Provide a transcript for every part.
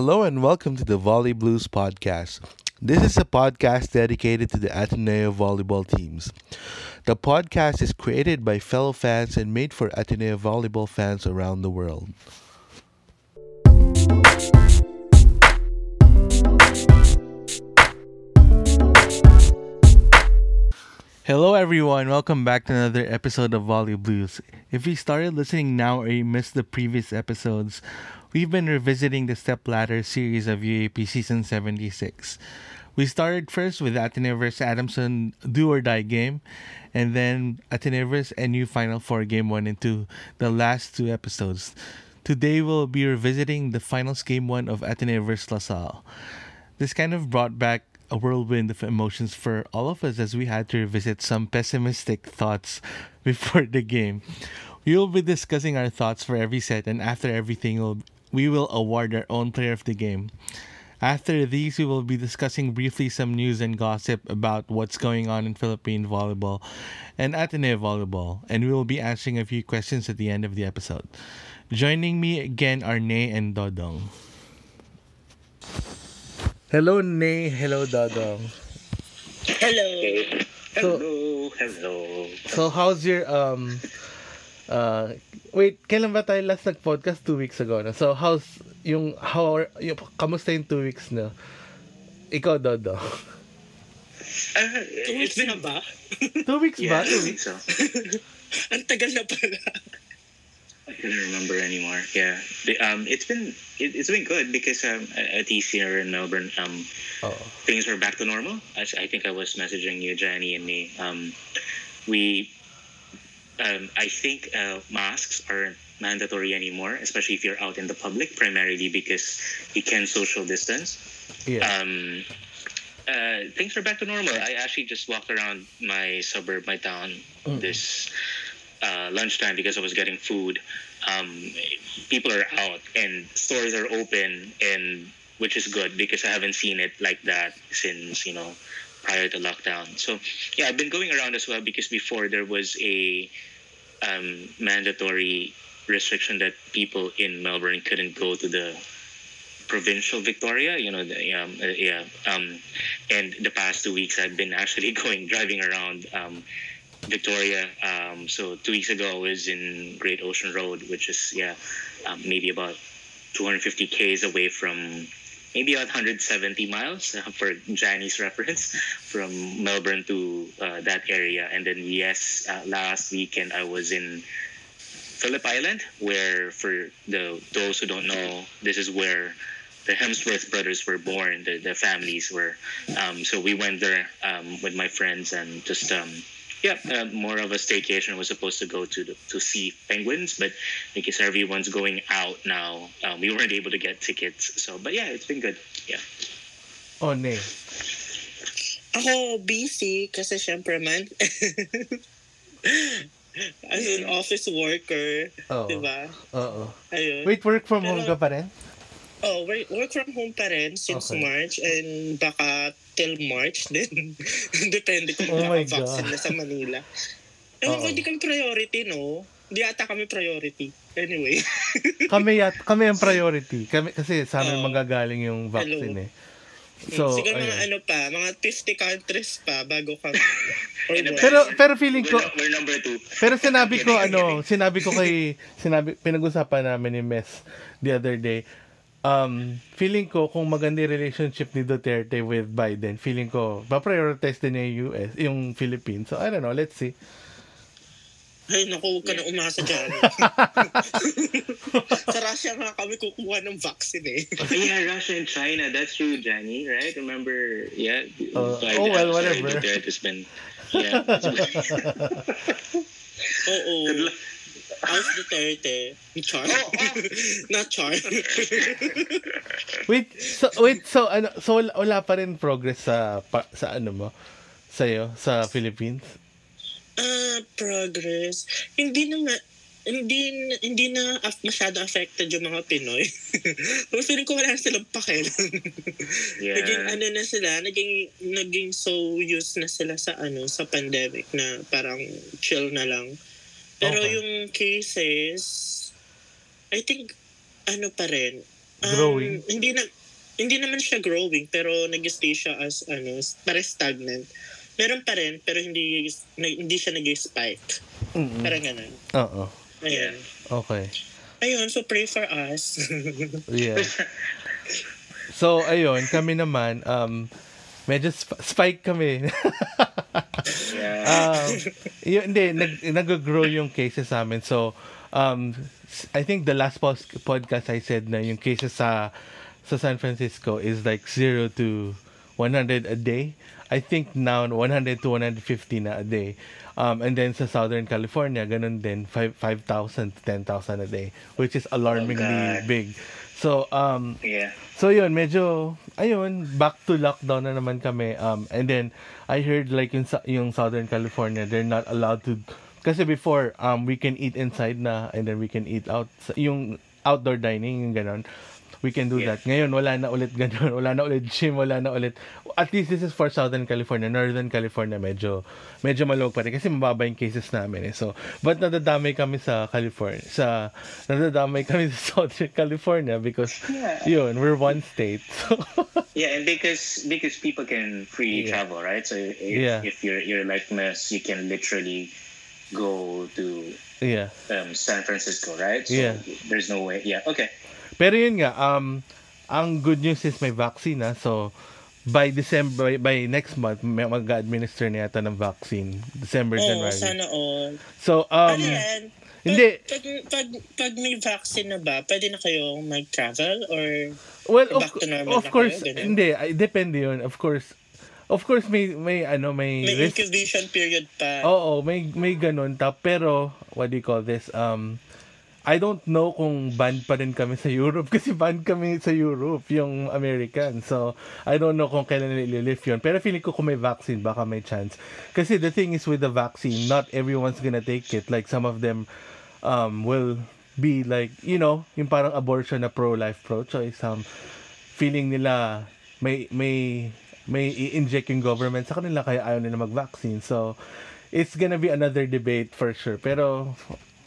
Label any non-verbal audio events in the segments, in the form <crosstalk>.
Hello and welcome to the Volley Blues podcast. This is a podcast dedicated to the Ateneo volleyball teams. The podcast is created by fellow fans and made for Ateneo volleyball fans around the world. Hello, everyone. Welcome back to another episode of Volley Blues. If you started listening now or you missed the previous episodes, we've been revisiting the Step Ladder series of UAP Season 76. We started first with Ateneo vs. Adamson Do or Die game, and then Ateneo vs. NU Final Four Game 1 and 2, the last two episodes. Today we'll be revisiting the finals game 1 of Ateneo vs. LaSalle. This kind of brought back a whirlwind of emotions for all of us as we had to revisit some pessimistic thoughts <laughs> before the game. We will be discussing our thoughts for every set, and after everything, we'll, we will award our own player of the game. After these, we will be discussing briefly some news and gossip about what's going on in Philippine volleyball and Ateneo volleyball, and we will be answering a few questions at the end of the episode. Joining me again are Nay and Dodong. Hello, Nay. Hello, Dodong. Hello. Hello, hello. So, how's your um uh wait, kailan ba tayo last nag-podcast? Two weeks ago na. So, how's yung how are, yung, kamusta yung two weeks na? Ikaw, Dodo. Uh, Two weeks na ba? Two weeks ba? Yeah, Two weeks? so. <laughs> Ang tagal na pala. I couldn't remember anymore. Yeah, the, um, it's been it, it's been good because um, at EC here in Melbourne, um, Oh. things were back to normal. As I think I was messaging you, Jenny, and me. Um, we, um, I think uh, masks aren't mandatory anymore, especially if you're out in the public, primarily because you can social distance. Yeah. um, uh, things are back to normal. I actually just walked around my suburb, my town, Mm. this uh, lunchtime because I was getting food. Um, people are out and stores are open, and which is good because I haven't seen it like that since you know prior to lockdown. So yeah, I've been going around as well because before there was a um, mandatory restriction that people in Melbourne couldn't go to the provincial Victoria. You know, the, um, uh, yeah. Um, and the past two weeks, I've been actually <laughs> going driving around um, Victoria. Um, so two weeks ago, I was in Great Ocean Road, which is yeah, um, maybe about 250 k's away from. Maybe about 170 miles uh, for Jani's reference <laughs> from Melbourne to uh, that area. And then, yes, uh, last weekend I was in Phillip Island, where for the those who don't know, this is where the Hemsworth brothers were born. The, the families were. Um, so we went there um, with my friends and just um, yeah, uh, more of a staycation. Was supposed to go to the, to see penguins, but because everyone's going out now, um, we weren't able to get tickets. So, but yeah, it's been good. Yeah. Oh, Nay. Ako busy kasi syempre man. As an office worker, Oo. di ba? Oo. Ayun. Wait, work from Pero- home ka pa rin? Oh, work, work from home pa rin since Okay. March and baka till March din. <laughs> Depende kung Oh my vaccine God. na sa Manila. Ewan ko, hindi kami priority, no? Hindi ata kami priority. Anyway. <laughs> Kami yat, kami ang priority. Kami, kasi sa amin Oo. manggagaling yung vaccine eh. So, So, Siguro mga ayun. ano pa, mga 50 countries pa bago kami. <laughs> Pero, pero feeling ko, We're, we're number two. Pero sinabi ko ano, sinabi ko kay sinabi pinag-usapan namin ni Mes the other day. Um, feeling ko kung maganda yung relationship ni Duterte with Biden, feeling ko pa-prioritize din niya yung US, yung Philippines. So I don't know, let's see. Ay, naku, huwag ka na umasa dyan. <laughs> sa Russia nga kami kukuha ng vaccine eh. yeah, Russia and China. That's true, Jenny, right? Remember, yeah. Uh, Biden- oh, well, sorry, whatever. Duterte's been, yeah. <laughs> <laughs> Oo. Good luck. How's Duterte? Char? Oh, <laughs> Not Char. Wait, so wait, so ano, so wala, wala pa rin progress sa pa, sa ano mo sa sa Philippines? Ah, progress. Hindi na nga, hindi, hindi na af- masyado affected yung mga Pinoy. <laughs> Pero feeling ko wala na silang pakialam. <laughs> Yeah. Naging ano na sila, naging, naging so used na sila sa ano, sa pandemic na parang chill na lang. Pero Okay. yung cases, I think, ano pa rin, Um, Growing? Hindi na hindi naman siya growing pero nag-stay siya as ano, pare stagnant. Meron pa rin pero hindi na- hindi siya nag-spike. Mm-mm. Parang ganun. Oo. Ayun. Okay. Ayun, so pray for us. <laughs> Yeah. So, ayun, kami naman, um, medyo sp- spike kami. <laughs> Yeah. um, yun, hindi, nag, nag-grow yung cases sa amin. So, um, I think the last pos- podcast I said na yung cases sa sa San Francisco is like 0 to 100 a day. I think now 100 to 150 na a day. Um, and then sa Southern California, ganun din, 5 5,000 to 10,000 a day, which is alarmingly God. big. So, um, yeah. So yun, medyo ayun, back to lockdown na naman kami. Um and then I heard like yung yung Southern California, they're not allowed to kasi before um we can eat inside na and then we can eat out yung outdoor dining yung ganon. We can do Yeah. that. Ngayon wala na ulit ganon, <laughs> wala na ulit gym, wala na ulit. At least this is for Southern California, Northern California medyo medyo maluwag pa rin kasi mababa yung cases namin eh. So, but nadadamay kami sa California, sa nadadamay kami sa <laughs> Southern California because Yeah. yun, we're one state. <laughs> So, Yeah, and because because people can free Yeah. travel, right? So if, Yeah. if you're you're like us, you can literally go to yeah. um, San Francisco, right? So Yeah. there's no way. Yeah. Okay. Pero yun nga, um, ang good news is may vaccine na. So, by December, by, by next month, may mag-administer na yata ng vaccine. December, Oo, January. sana all. So, um, ano yan? Pag, hindi. Pag, pag, pag may vaccine na ba, pwede na kayong mag-travel or well, of, back to normal of course, kayo, hindi, ay, depende yun. Of course, of course, may, may, ano, may, may risk. incubation period pa? Oo, may, may ganun. Ta, pero, what do you call this? Um, I don't know kung banned pa rin kami sa Europe <laughs> kasi banned kami sa Europe, yung American. So, I don't know kung kailan nililift yun. Pero feeling ko kung may vaccine, baka may chance. Kasi the thing is with the vaccine, not everyone's gonna take it. Like some of them um, will be like, you know, yung parang abortion na pro-life, pro-choice. Um, feeling nila may, may, may i-inject yung government sa kanila kaya ayaw nila mag-vaccine. So, it's gonna be another debate for sure. Pero,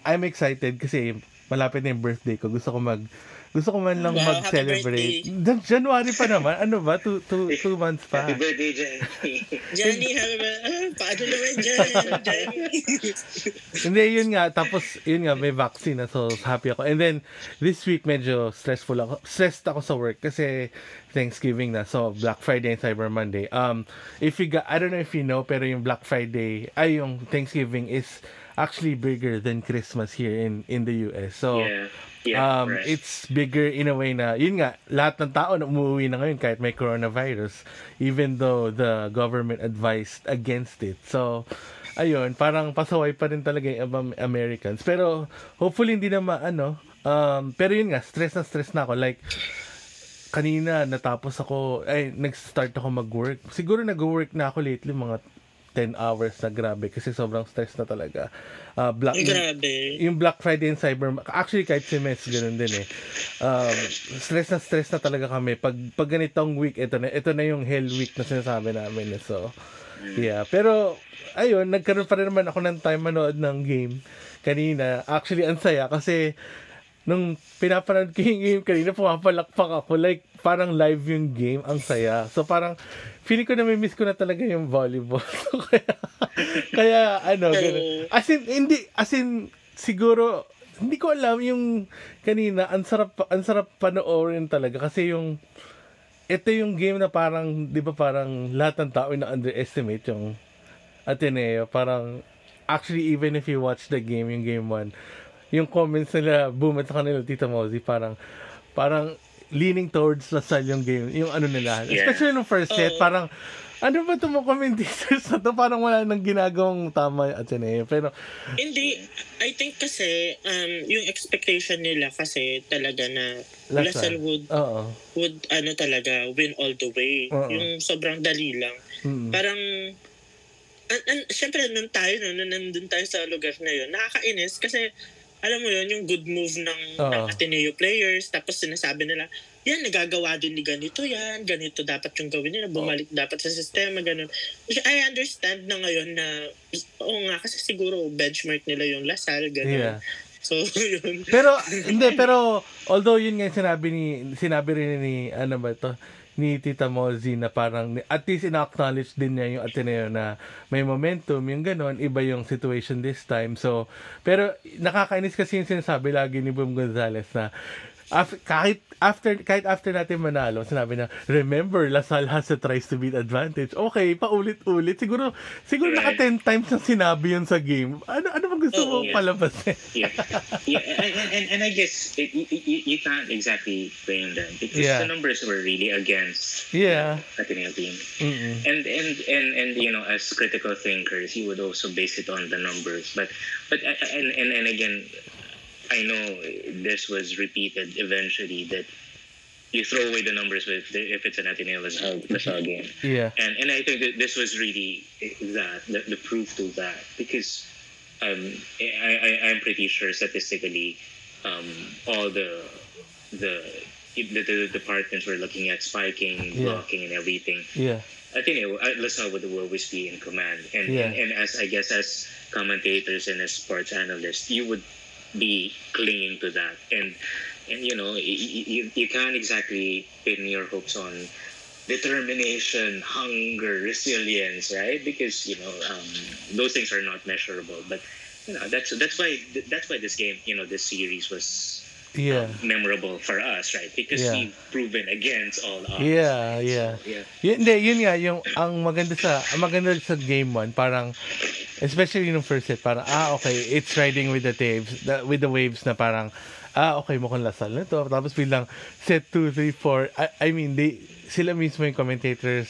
I'm excited kasi malapit na yung birthday ko. Gusto ko mag gusto ko man lang Wow, mag-celebrate. January pa naman. Ano ba? Two, two, two months pa. Happy birthday, Jenny. Jenny, happy ba? Ah, paano naman? Jenny? Hindi, yun nga. Tapos, yun nga, may vaccine na. So, happy ako. And then, this week, medyo stressful ako. Stressed ako sa work kasi Thanksgiving na. So, Black Friday and Cyber Monday. Um, if you got, I don't know if you know, pero yung Black Friday, ay, yung Thanksgiving is actually bigger than Christmas here in in the US. So, yeah. Yeah. um, right. it's bigger in a way na, yun nga, lahat ng tao na umuwi na ngayon kahit may coronavirus, even though the government advised against it. So, ayun, parang pasaway pa rin talaga yung Am- Americans. Pero, hopefully hindi na maano, um, pero yun nga, stress na stress na ako. Like, kanina natapos ako, ay, nag-start ako mag-work. Siguro nag-work na ako lately, mga 10 hours na grabe kasi sobrang stress na talaga. Uh, black, grabe. yung Black Friday and Cyber actually kahit si Mes ganun din eh um, stress na stress na talaga kami pag pag ganitong week ito na ito na yung hell week na sinasabi namin eh. so yeah pero ayun nagkaroon pa rin naman ako ng time manood ng game kanina actually ang saya kasi nung pinapanood ko yung game kanina pumapalakpak ako like parang live yung game ang saya so parang feeling ko na may miss ko na talaga yung volleyball. <laughs> So, kaya kaya ano ganun. as in hindi as in siguro hindi ko alam yung kanina ang sarap ang sarap panoorin talaga. Kasi yung ito yung game na parang 'di ba parang lahat ng tao na underestimate yung Ateneo. Parang actually even if you watch the game yung game 1 yung comments nila boom at sa kanila Tita Mozi parang parang leaning towards Lasal yung game yung ano nila Yeah. especially nung first set Oo. parang ano ba itong mga commentators na to? Parang wala nang ginagawang tama yung Ateneo. Pero, Hindi, I think kasi um, yung expectation nila kasi talaga na Lasal. Lasal would, oo. would ano talaga, win all the way. Oo. Yung sobrang dali lang. Mm. Parang, an, an, syempre nung tayo, no, nung nandun tayo sa lugar na yun, nakakainis kasi alam mo yun, yung good move ng, Oo. ng Ateneo players, tapos sinasabi nila, yan, nagagawa din ni ganito yan, ganito dapat yung gawin nila, bumalik dapat sa sistema, ganun. Which I understand na ngayon na, oo nga, kasi siguro benchmark nila yung Lasal, ganun. Yeah. So, <laughs> yun. Pero hindi pero although yun nga sinabi ni sinabi rin ni ano ba to ni Tita Mozi na parang at least ina-acknowledge din niya yung Ateneo na may momentum, yung ganon, iba yung situation this time. So, pero nakakainis kasi yung sinasabi lagi ni Boom Gonzales na af- kahit after kahit after natin manalo, sinabi na remember Lasal has a tries to beat advantage. Okay, paulit-ulit. Siguro siguro Right. naka 10 times na sinabi yun sa game. Ano ano bang gusto mo Oo, yeah. palabasin? <laughs> yeah, yeah, and, and, and I guess it, you, you, can't exactly blame them because Yeah. the numbers were really against Yeah. Ateneo team. Mm-mm. And and and and you know, as critical thinkers, you would also base it on the numbers. But but and and, and again, I know this was repeated eventually that you throw away the numbers with if it's an Ateneo Lasal Lasal game. Yeah. and and I think that this was really that the, the proof to that because um, I, I I'm pretty sure statistically um, all the the the, the departments were looking at spiking, Yeah. blocking, and everything. Yeah. I think it, Lasal would always be in command, and, Yeah. and and as I guess as commentators and as sports analysts, you would be clinging to that, and and you know you, you, you can't exactly pin your hopes on determination, hunger, resilience, right? Because you know um, those things are not measurable. But you know that's that's why that's why this game, you know, this series was Yeah. memorable for us, right? Because Yeah. we've proven against all odds. Yeah, yeah. Yeah. Yun, hindi, yun nga, yung, ang maganda sa, ang maganda sa game 1, parang, especially yung first set, parang, ah, okay, it's riding with the waves, the, with the waves na parang, ah, okay, mukhang lasal na to. Tapos bilang set 2, 3, 4, I, I mean, they, sila mismo yung commentators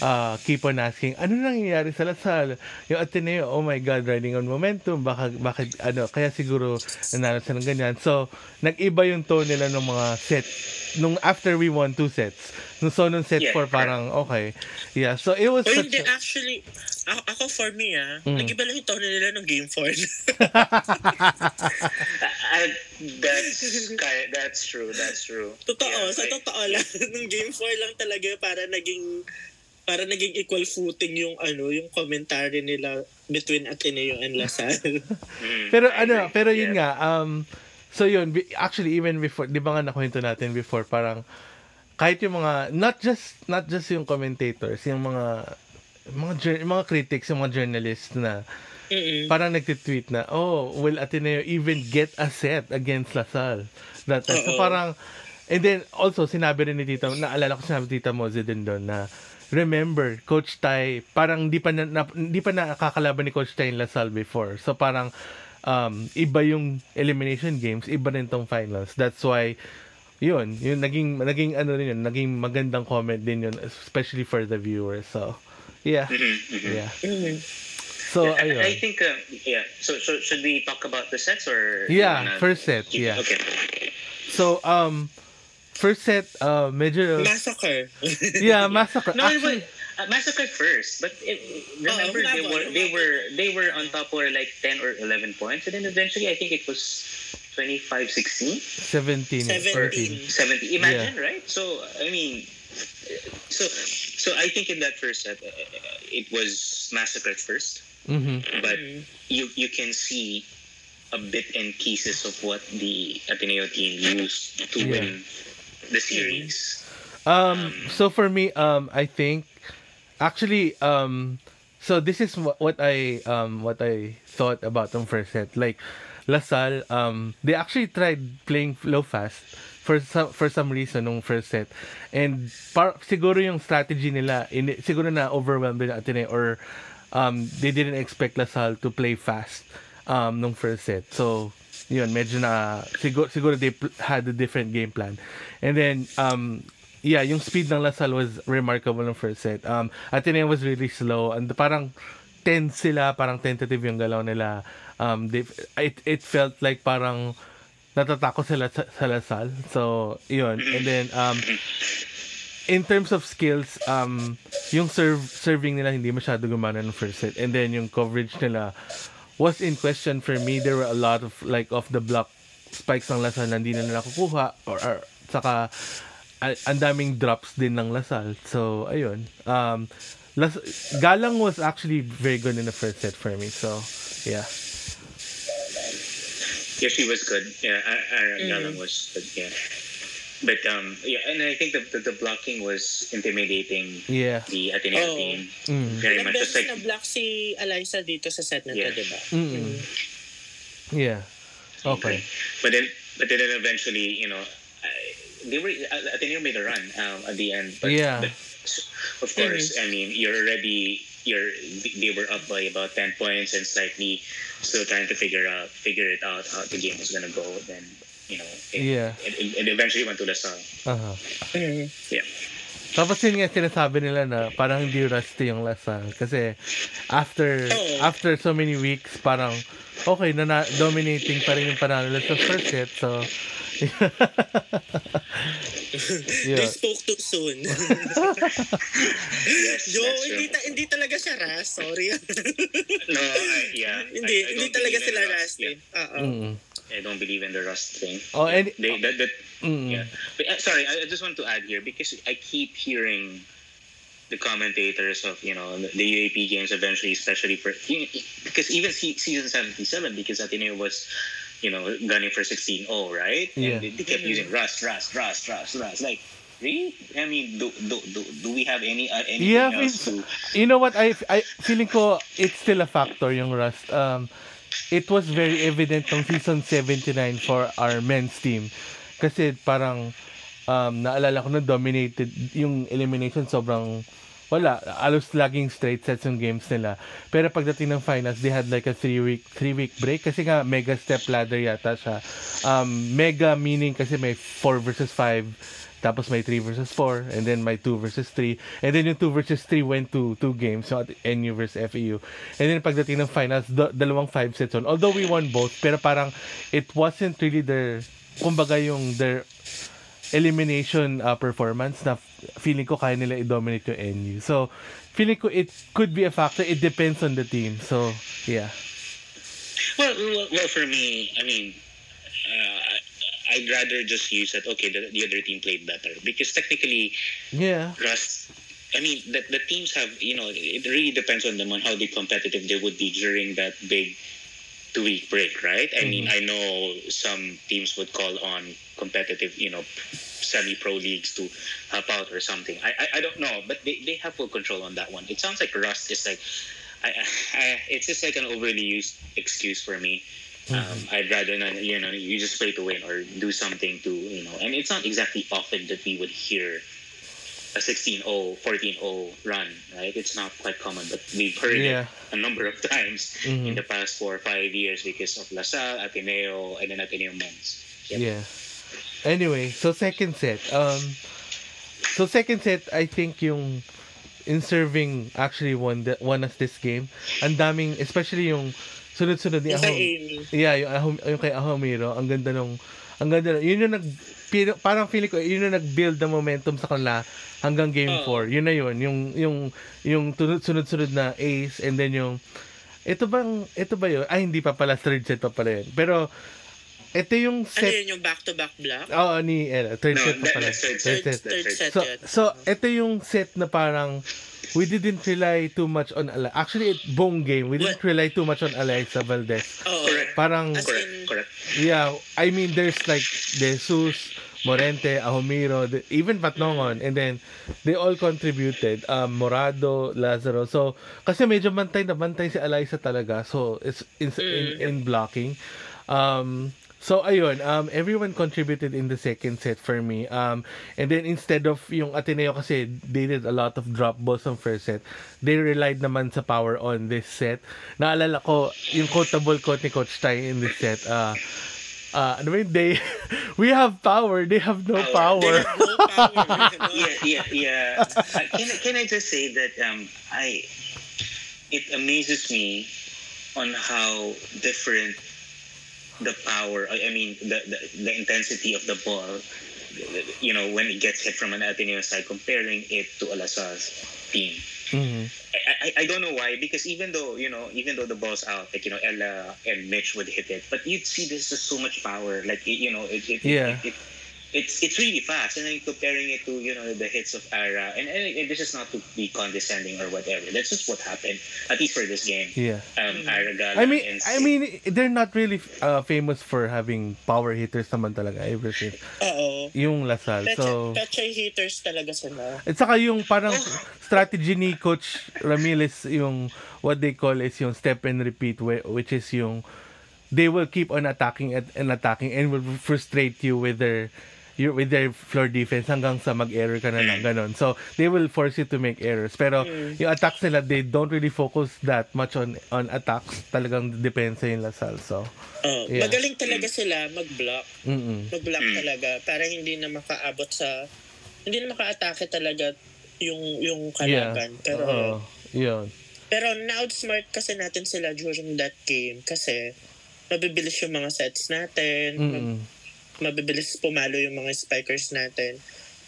uh, keep on asking, ano nangyayari sa Lasal? Yung Ateneo, oh my God, riding on momentum, baka, bakit, ano, kaya siguro nanalo sila ng ganyan. So, nag-iba yung tone nila ng mga set, nung after we won two sets. Nung, so, nung set Yeah, 4, parang, okay. Yeah, so it was such hindi, a- actually, ako, ako for me ah, Mm. nag-iba lang yung tone nila ng game 4. <laughs> <laughs> I, that's that's true. That's true. totoo, Yeah, sa I- totoo lang, <laughs> ng game 4 lang talaga para naging para naging equal footing yung ano, yung commentary nila between Ateneo and <laughs> Lasal. Mm, Pero I ano, pero yun Yeah. nga, um, so yun, actually even before, di ba nga nakwento natin before, parang, kahit yung mga, not just, not just yung commentators, yung mga, mga, yung mga critics, yung mga journalists na, Mm-mm. parang nagtitweet na, oh, will Ateneo even get a set against Lasal? That, so parang, and then also sinabi rin ni Tita, naalala ko sinabi Tita Mozi din doon na, remember, Coach Tai, parang di pa na, na di pa nakakalaban ni Coach Tai yung Lasal before. So parang um, iba yung elimination games, iba rin tong finals. That's why yun, yun naging naging ano rin yun, naging magandang comment din yun especially for the viewers. So yeah. Mhm, mhm. Yeah. Mm. So I- ayun. I think, uh, yeah. So, so should we talk about the sets or? Yeah, wanna- first set, yeah. Okay. So um first set uh medyo Massacre. <laughs> yeah, massacre. No, Actually, but, uh, massacre first, but it, remember Oh, they were they were they were on top for like ten or eleven points, and then eventually I think it was 25-16, 17, 17. 14. 70. Imagine, right? So I mean, so so I think in that first set uh, it was massacre first, Mhm. but Mm. you you can see a bit and pieces of what the Ateneo team used to Yeah. win the series. Um, so for me, um, I think actually, um, so this is what, what I um what I thought about the first set. Like Lasal, um, they actually tried playing low fast for some for some reason nung first set, and par siguro yung strategy nila, in, siguro na overwhelmed nila Ateneo or um, they didn't expect Lasal to play fast um, nung first set. So, yun, medyo na, siguro, siguro they had a different game plan. And then, um, yeah, yung speed ng Lasal was remarkable ng first set. Um, Ateneo was really slow and parang tense sila, parang tentative yung galaw nila. Um, they, it, it felt like parang natatakot sila sa, sa Lasal. So, yun. And then, um, in terms of skills, um, yung serve, serving nila hindi masyado gumana ng first set. And then yung coverage nila was in question for me. There were a lot of like off the block spikes ng Lasal na hindi na nila kukuha or, or saka a- ang daming drops din ng Lasal. So, ayun. Um, Las- Galang was actually very good in the first set for me. So, yeah. Yeah, she was good. Yeah, Aaron Mhm. Galang was good. Yeah, but um, yeah, and I think the, the the blocking was intimidating Yeah. the Ateneo Oo. team Mm. very Ilang much. Just beses like na block si Eliza dito sa set na to, Yeah. di ba? Mm. Yeah. Okay. But then, but then eventually, you know, I, they were uh, Ateneo made a run um, at the end. But, Yeah. but of course, I mean, you're already you're they were up by about ten points and slightly still trying to figure out figure it out how the game was gonna go. Then you know, it, Yeah. it, it, eventually went to Lasal. Aha. Mm. Yeah. Tapos yun nga sinasabi nila na parang hindi rusty yung Lasal kasi after Oo. after so many weeks parang okay na, na dominating pa rin yung panalo nila sa first set so They <laughs> yeah. spoke too soon. <laughs> Yes, Yo, hindi, ta- hindi talaga siya ras. Sorry. No, I, yeah. <laughs> hindi, I, I hindi talaga sila ras. Yeah, Oo. Mm. I don't believe in the rust thing. Oh, and They, that, that, mm. Yeah. But, uh, sorry, I, I just want to add here because I keep hearing the commentators of you know the, UAP games eventually, especially for because even se- season seventy seven because Ateneo was you know gunning for 16-0, right? Yeah. And they, they kept using rust, rust, rust, rust, rust. Like really? I mean, do do do, do we have any uh, anything Yeah, else to? You know what? I, I feeling ko it's still a factor yung rust. Um, it was very evident ng season 79 for our men's team. Kasi parang um, naalala ko na dominated yung elimination sobrang wala. Alos laging straight sets yung games nila. Pero pagdating ng finals, they had like a three week three week break kasi nga mega step ladder yata siya. Um, mega meaning kasi may 4 versus 5 tapos may 3 versus 4, and then may 2 versus 3. And then yung 2 versus 3 went to 2 games, so NU versus FEU. And then pagdating ng finals, da- dalawang 5 sets on. Although we won both, pero parang it wasn't really their, kumbaga yung their elimination uh, performance na feeling ko kaya nila i-dominate yung NU. So, feeling ko it could be a factor. It depends on the team. So, yeah. Well, well, well, for me, I mean, uh, I'd rather just use that. Okay, the, the other team played better because technically. Yeah. Rust. I mean, the, the teams have, you know, it really depends on them on how they competitive they would be during that big two week break, right? I mean, mm-hmm. I know some teams would call on competitive, you know, semi pro leagues to help out or something. I, I, I don't know, but they, they have full control on that one. It sounds like Rust is like, I, I, it's just like an overly used excuse for me. Um, I'd rather not, you know, you just play to win or do something to, you know, and it's not exactly often that we would hear a 16-0, 14-0 run, right? It's not quite common, but we've heard Yeah. it a number of <laughs> times Mhm. in the past four or five years because of LaSalle, Ateneo, and then Ateneo Men's. Yep. Yeah. Anyway, so second set. Um so second set, I think yung in serving actually won the, won us this game. Ang daming especially yung sunod-sunod ni Ahom. Yeah, yung Ahom, yung kay Ahomiro, ang ganda nung ang ganda nung, yun yung nag parang feeling ko yun yung nag-build ng momentum sa kanila hanggang game Oo. 4. Yun na yun, yung yung yung sunod-sunod na ace and then yung ito bang ito ba yun? Ay hindi pa pala third set pa pala yun. Pero ito yung Ano set yun, yung back-to-back block? Oo, ni Ella. Third No, set pa pala. third Third Third, third set So, so, ito yung set na parang we didn't rely too much on Ala. Actually, it buong game, we didn't rely too much on Alexa Valdez. Oo. Correct. Parang, As Correct, in- correct. yeah, I mean, there's like Jesus, Morente, Ahomiro, the, even Patnongon, and then they all contributed. Um, Morado, Lazaro. So, kasi medyo bantay na bantay si Eliza talaga. So, it's in, in, in blocking. Um, So ayun, um everyone contributed in the second set for me. Um and then instead of yung Ateneo kasi they did a lot of drop balls on first set, they relied naman sa power on this set. Naalala ko yung quotable quote ni Coach Tai in this set. Uh uh, ba yun? They, <laughs> we have power, they have no They power. have no <laughs> power. yeah, yeah, yeah. Uh, can I- can I just say that um, I it amazes me on how different the power. I mean, the the, the intensity of the ball. You know, when it gets hit from an Ateneo side, comparing it to Alasa's team. Mhm. I, I, I don't know why because even though you know even though the ball's out like you know Ella and Mitch would hit it but you'd see this is so much power like it, you know it, it, Yeah. it, it, it's it's really fast, and then comparing it to you know the hits of Ara, and, and this is not to be condescending or whatever. That's just what happened, at least for this game. Yeah. Um, Ara Gala I mean, and I mean, they're not really uh, famous for having power hitters naman talaga ever since. Oo. Yung Lasal. Peche, So, peche hitters talaga sila. at saka yung parang <laughs> strategy ni Coach Ramirez, yung what they call is yung step and repeat, whi- which is yung they will keep on attacking and, and attacking and will frustrate you with their your with their floor defense hanggang sa mag-error ka na lang ganon. So they will force you to make errors. Pero yung attacks nila they don't really focus that much on on attacks. Talagang depensa yung Lasal. So Oo. Yeah. Magaling talaga sila mag-block. mm Mag-block talaga para hindi na makaabot sa hindi na maka-atake talaga yung yung Yeah. kalaban. Pero Oo. Yun. pero na-outsmart kasi natin sila during that game kasi mabibilis yung mga sets natin. mag- Mm. Mabibilis pumalo yung mga spikers natin.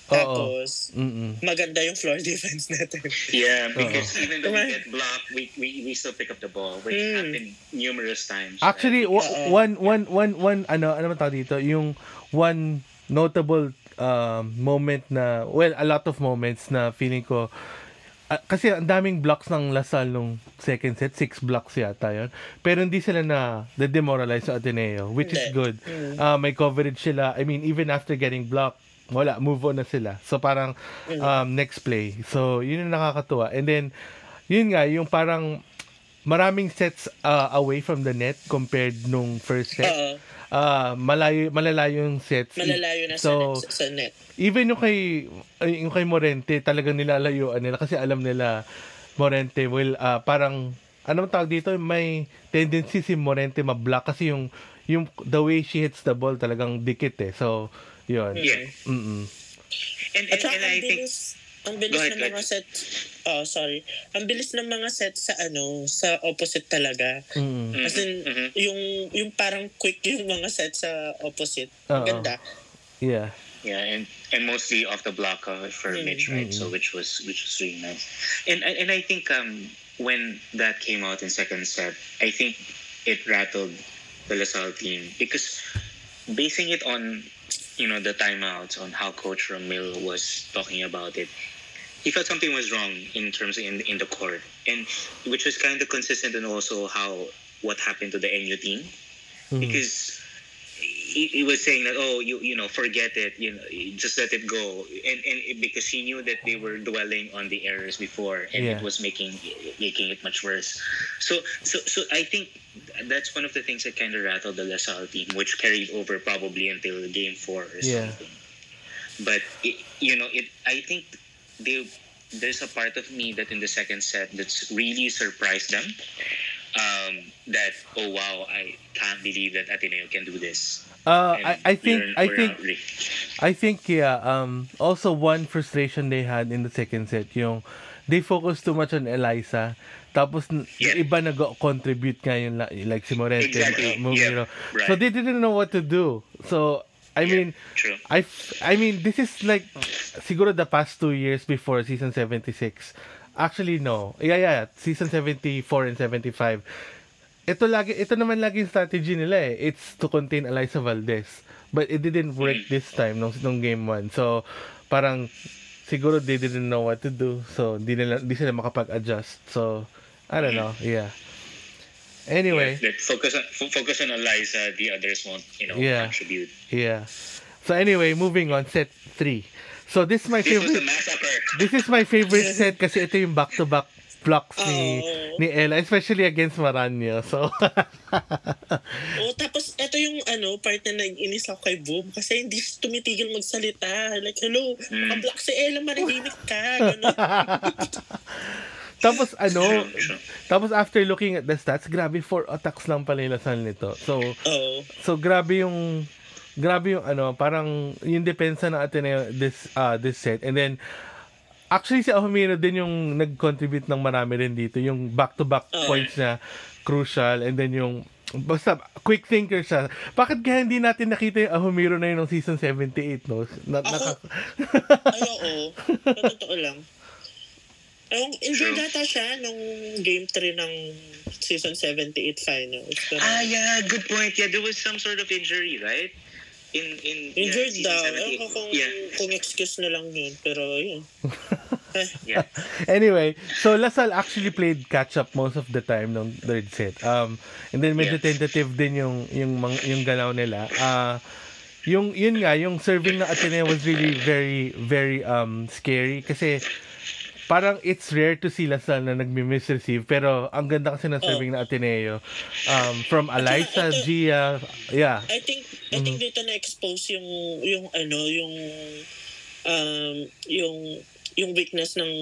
Oo. Tapos, Mm. maganda yung floor <laughs> defense natin. Yeah, because Uh-huh. even though we get blocked, we, we, we still pick up the ball, which Mm. happened numerous times. Actually, right? wa- one one one one ano ano man tawag dito, yung one notable um, moment na well, a lot of moments na feeling ko ah, kasi ang daming blocks ng Lasal nung second set, six blocks yata yun. Pero hindi sila na demoralize sa Ateneo, which is good. Ah, may coverage sila. I mean, even after getting blocked, wala, move on na sila. So parang um, next play. So yun yung nakakatuwa. And then, yun nga, yung parang maraming sets uh, away from the net compared nung first set. Oo. Ah, malayo malalayo yung sets. Malalayo na so, sa, sa net. even yung kay ay, yung kay Morente talagang nilalayuan nila kasi alam nila Morente will ah, parang ano tawag dito may tendency si Morente ma-block kasi yung yung the way she hits the ball talagang dikit eh. So, yun. Yeah. Mm. And, and, and I think, bilis, ang bilis ahead, ng mga Lex. set, oh sorry, ang bilis ng mga set sa ano, sa opposite talaga. Mm. Mhm, As in, mhm. yung, yung parang quick yung mga set sa opposite. Oo. Ganda. Yeah. Yeah, and and mostly off the block uh, for Mm. Mitch, right? So which was which was really nice. And I- and I think um when that came out in second set, I think it rattled the LaSalle team because basing it on you know the timeouts on how Coach Ramil was talking about it, he felt something was wrong in terms in in the court, and which was kind of consistent and also how what happened to the NU team Mm. because he, he was saying that oh you you know forget it you know just let it go and and it, because he knew that they were dwelling on the errors before and Yeah. it was making making it much worse so so so I think that's one of the things that kind of rattled the LaSalle team which carried over probably until game four or Yeah. something but it, you know it I think they there's a part of me that in the second set that's really surprised them um, that oh wow I can't believe that Ateneo can do this Uh, I, I think we're- I we're think I think yeah um also one frustration they had in the second set yung they focused too much on Eliza tapos Yeah. iba nag-contribute nga yung like si Morente Exactly, uh, Mumiro. yeah, right. so they didn't know what to do so I Yeah, mean true I, I mean, this is like siguro the past two years before season 76. Actually, no. Yeah, yeah. Season 74 and 75. Ito lagi, ito naman lagi yung strategy nila eh. It's to contain Eliza Valdez. But it didn't work Mm. this time nung, nung game 1. So, parang siguro they didn't know what to do. So, di, nila, di sila makapag-adjust. So, I don't know. Yeah. Anyway. Like, focus on fo- focus on Eliza the others won't you know Yeah. contribute Yeah. So anyway, moving on, set 3. So this is my this was a favorite massacre this is my favorite set kasi ito yung back-to-back blocks ni Oo. ni Ella, especially against Maranyo. So <laughs> Oh, tapos ito yung ano, part na nag-inis ako kay Boom kasi hindi siya tumitigil magsalita. Like, hello, Mm. makablock si Ella, manahimik ka. Ganun. <laughs> tapos ano, tapos after looking at the stats, grabe four attacks lang pala yung Lasal nito. So Oo. so grabe yung grabe yung ano, parang yung depensa ng Ateneo this uh this set. And then actually si Ahumino din yung nag-contribute ng marami rin dito, yung back-to-back Oo. points na crucial and then yung basta quick thinker siya. Bakit kaya hindi natin nakita yung Ahumiro na yun ng season 78, no? Na, Ako- naka- Ay, oo. <laughs> Totoo lang. Ewan, injured True. data siya nung game 3 ng season 78 finals. Pero, ah yeah good point yeah there was some sort of injury right in in Injured yeah, daw. Ewan ko 17. kung, Yeah, kung excuse na lang yun. Pero yun. <laughs> yeah. <laughs> Anyway, so Lasal actually played catch up most of the time nung third set. Um and then medyo Yeah. tentative din yung yung mang- yung galaw nila. Ah yung yun nga yung serving ng Ateneo was really very very um scary kasi parang it's rare to see Lasal na nagmi-misreceive pero ang ganda kasi ng serving ng Ateneo um from Eliza, ito- Gia, yeah. I think I think dito na-expose yung yung ano yung um yung yung weakness ng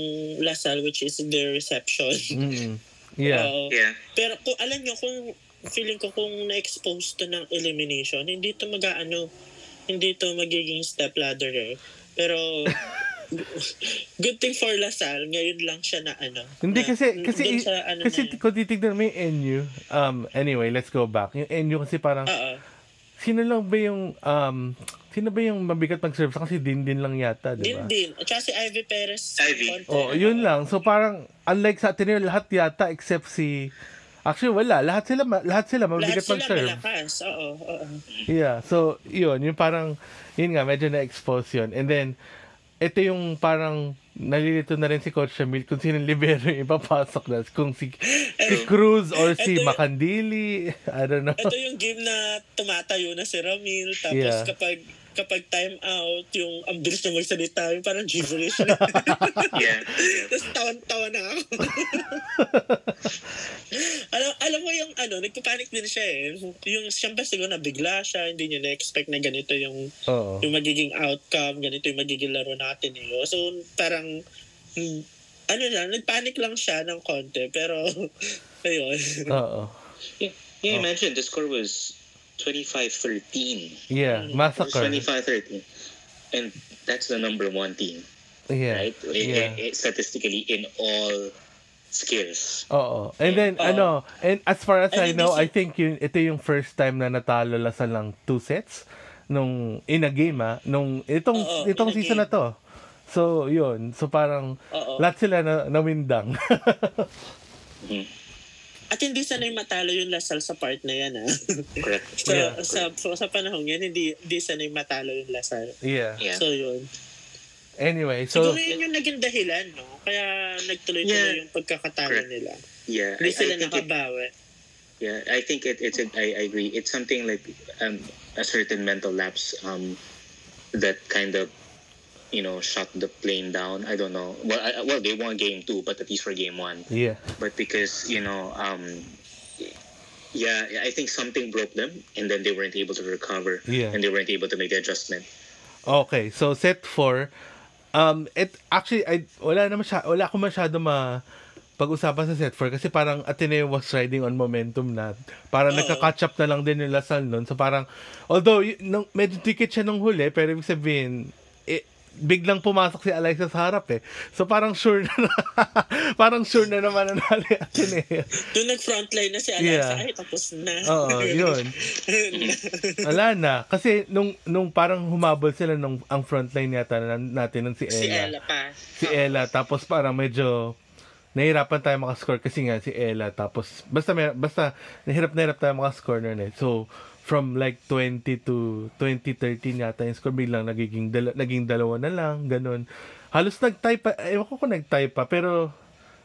Lasal which is their reception. Mm. Yeah. Oo. <laughs> Yeah. pero kung alam nyo kung feeling ko kung na-expose to ng elimination, hindi to mag-ano, hindi to magiging step ladder eh. Pero <laughs> good thing for Lasal, ngayon lang siya na ano. Hindi na- kasi kasi sa ano kasi na kung titignan mo yung NU um anyway let's go back yung NU kasi parang Oo. sino lang ba yung um sino ba yung mabigat mag-serve kasi din din lang yata di Din ba din. At saka si Ivy Perez. Ivy. oh yun lang so parang unlike sa Ateneo lahat yata except si Actually, wala. Lahat sila, ma- lahat sila Lahat mabigat sila mag-serve. malakas. Oo, oo. Yeah. So, yun. Yung parang, yun nga, medyo na-expose yun. And then, ito yung parang, nalilito na rin si Coach Shamil kung sino libero yung ipapasok na. Kung si, si Cruz or si Ito yung- Makandili. <laughs> I don't know. Ito yung game na tumatayo na si Ramil. Tapos Yeah. kapag kapag time out, yung ang bilis na magsalita, yung parang gibberish. <laughs> Yeah. Tapos tawan-tawa na ako. <laughs> alam, alam mo yung ano, nagpapanik din siya eh. Yung siyempre siguro na bigla siya, hindi niya na-expect na ganito yung Oo. yung magiging outcome, ganito yung magiging laro natin eh. So parang hmm, ano lang, nagpanik lang siya ng konti. Pero <laughs> ayun. Oo. Yeah, yeah imagine the score was 25-13. Yeah. It was Massacre. 25-13. And that's the number one team, Yeah. right? I- Yeah. I- I- statistically in all skills. Oo. And then, Oo. ano, and as far as I know, I think yun, ito yung first time na natalo Lasal lang two sets nung in a game ah, nung itong Oo, itong season na game. to. So, yun. So, parang Oo. lahat sila na, nawindang. <laughs> At hindi sanay matalo yung Lasal sa part na yan ah. Correct. <laughs> So, Yeah. sa, sa, sa panahon yan, hindi, hindi sanay matalo yung Lasal. yeah. Yeah. So, yun. Anyway, so, Siguro yun yung naging dahilan, no? Kaya nagtuloy-tuloy Yeah. yung pagkakatalo Correct. nila. yeah. Hindi I, sila I think it, nakabawi. yeah, I think it, it's a, I, I agree. It's something like um, a certain mental lapse um, that kind of you know shut the plane down. I don't know. Well, I, well, they won game two, but at least for game one. yeah. But because you know, um, yeah, I think something broke them, and then they weren't able to recover, Yeah. and they weren't able to make the adjustment. Okay, so set 4 um it actually I wala na masya, wala akong masyado ma pag-usapan sa set 4 kasi parang Ateneo was riding on momentum na parang Oo. nagka-catch up na lang din yung Lasal nun. So parang although y- nung, medyo ticket siya nung huli pero ibig sabihin biglang pumasok si Eliza sa harap eh. So parang sure na, <laughs> parang sure na naman na nali Ateneo. Doon nag-frontline na si Alexa, Yeah. ay, tapos na. Oo, yun. <laughs> Wala na. Kasi nung nung parang humabol sila nung ang frontline yata na, natin nung si Ella. si Ella pa. Si Ella. Tapos parang medyo nahirapan tayo makascore kasi nga si Ella. Tapos basta may, basta nahirap na hirap tayo makascore nun eh. So from like 20 to 2013 yata yung score biglang nagiging dala, naging dalawa na lang ganun. Halos nag-tie pa ewan ko nag-tie pa pero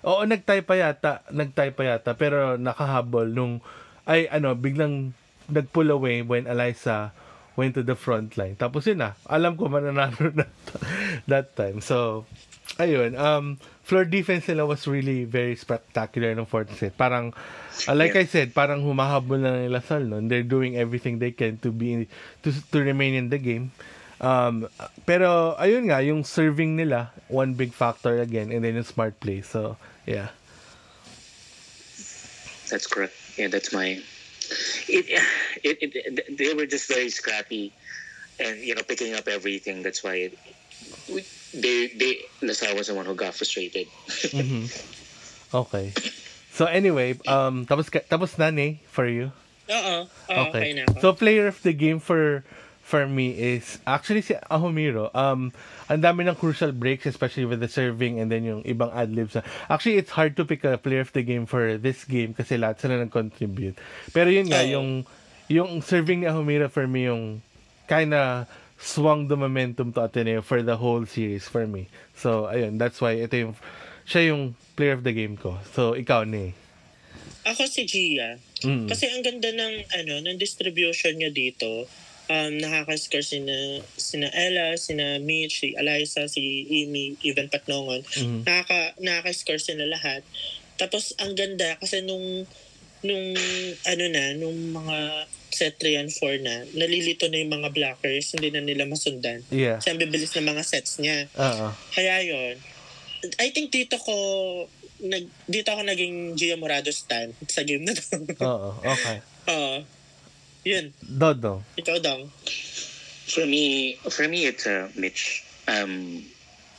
oo nag-tie pa yata nag-tie pa yata pero nakahabol nung ay ano biglang nag-pull away when Eliza went to the front line. Tapos yun na alam ko mananalo <laughs> na that time. So ayun um floor defense nila was really very spectacular ng fourth set. Parang uh, like I said parang humahabol na nila Sal noon they're doing everything they can to be to to remain in the game. Um pero ayun nga yung serving nila one big factor again and then yung smart play. So yeah. That's correct. Yeah, that's my. It, it, it, they were just very scrappy, and you know, picking up everything. That's why it, we- they they Lasal was the one who got frustrated. <laughs> Mhm. okay so anyway um tapos ka- tapos na ni for you Oo. Oo, okay. na ako. So player of the game for for me is actually si Ahomiro. Um ang dami ng crucial breaks especially with the serving and then yung ibang ad-libs. na- Actually it's hard to pick a player of the game for this game kasi lahat sila nag-contribute. Pero yun nga yung yung serving ni Ahomiro for me yung kind of swung the momentum to Ateneo for the whole series for me. So, ayun, that's why ito yung, siya yung player of the game ko. So, ikaw, ni. Ako si Gia. Mm. Kasi ang ganda ng ano ng distribution niya dito. Um, nakaka-score sina, sina Ella, sina Mitch, si Eliza, si Amy, even Patnongon. Mhm. Nakaka, nakaka-score sila lahat. Tapos ang ganda kasi nung nung ano na, nung mga set 3 and 4 na, nalilito na yung mga blockers, hindi na nila masundan. Yeah. Kasi ang bibilis ng mga sets niya. Oo. Kaya yon I think dito ko nag dito ako naging Gia Morado stan sa game na to. Oo. Okay. <laughs> Oo. Yun. Dodo. Ikaw daw. For me, for me, it's uh, Mitch. Um,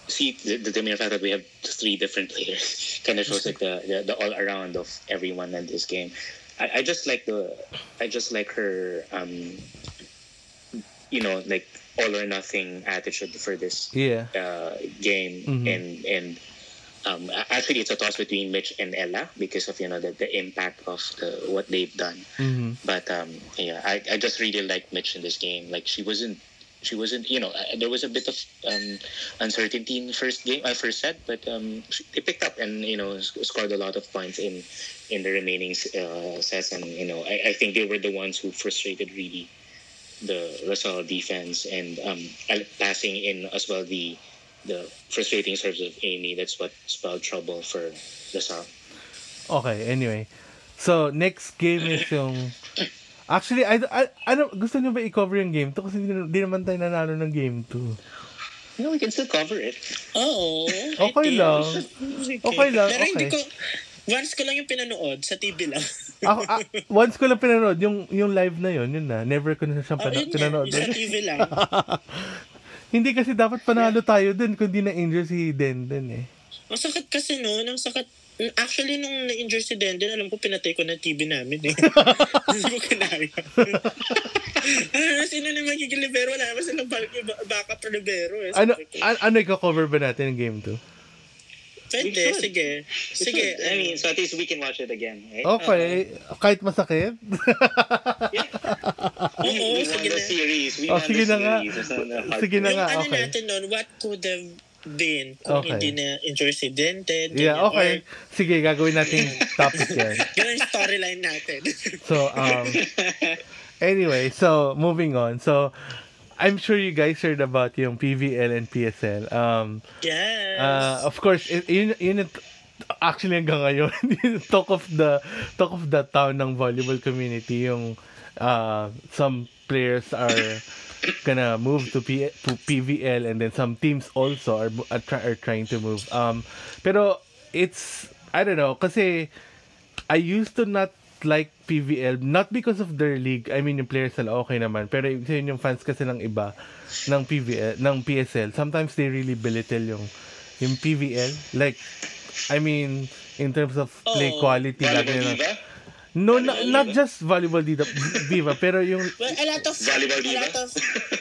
see, the, the mere fact that we have three different players <laughs> kind of shows like the, the, the all around of everyone in this game. I, I just like the, I just like her, um, you know, like all or nothing attitude for this Yeah. uh, game, Mhm. and and um, actually, it's a toss between Mitch and Ella because of you know the, the impact of the, what they've done. Mhm. But um, yeah, I, I just really like Mitch in this game. Like she wasn't, she wasn't. You know, uh, there was a bit of um, uncertainty in the first game, uh, first set, but um, she, they picked up and you know sc- scored a lot of points in in the remaining uh, sets. And you know, I, I think they were the ones who frustrated really the Lasal defense and um, passing in as well the the frustrating serves of Amy. That's what spelled trouble for Lasal. Okay, anyway. So, next game is yung... Actually, I, I, ano, gusto niyo ba i-cover yung game 2? Kasi di, di naman tayo nanalo ng game 2. No, we can still cover it. Oo. Okay lang. Okay lang, Pero hindi okay. ko, once ko lang yung pinanood sa TV lang. Ako, ah, once ko lang pinanood, yung, yung live na yun, yun na. Never ko na siyang Oh, pana- yun pinanood. yung sa TV lang. <laughs> Hindi kasi dapat panalo tayo dun kung di na-injure si Denden eh. Ang sakit kasi no, ang sakit. Actually, nung na-injure si Denden, alam ko pinatay ko na TV namin eh. <laughs> Hindi ko kinaya. ano, sino na magiging libero? Wala naman silang backup libero eh. Ano, Sabi ko, a- ano i-cover ba natin yung game 2? Pwede, sige. Sige. Sige, I mean, so at least we can watch it again, right? Okay, kahit masakit. <laughs> <laughs> Oo, we, we won sige the na. series. We Oh, won sige the na nga. Sige na Yung nga, ano okay. natin nun, what could have been kung Okay. hindi na Denden. Yeah, okay. Sige, gagawin natin topic yan. <laughs> Ganun yung storyline natin. So, um, anyway, so moving on. So, I'm sure you guys heard about yung PVL and PSL. Um, yes. uh, of course, yun, yun actually hanggang ngayon, <laughs> talk of the talk of the town ng volleyball community yung uh, some players are <coughs> gonna move to, P- to PVL and then some teams also are, are, try- are trying to move. Um, pero it's I don't know kasi I used to not like PVL not because of their league. I mean yung players nila okay naman pero yung yung fans kasi ng iba ng PVL ng PSL sometimes they really belittle yung yung PVL like I mean in terms of play Oh, quality lagi Volleyball na Diva? No, not, not just volleyball diva, diva pero yung Well, a lot of Volleyball a diva? lot of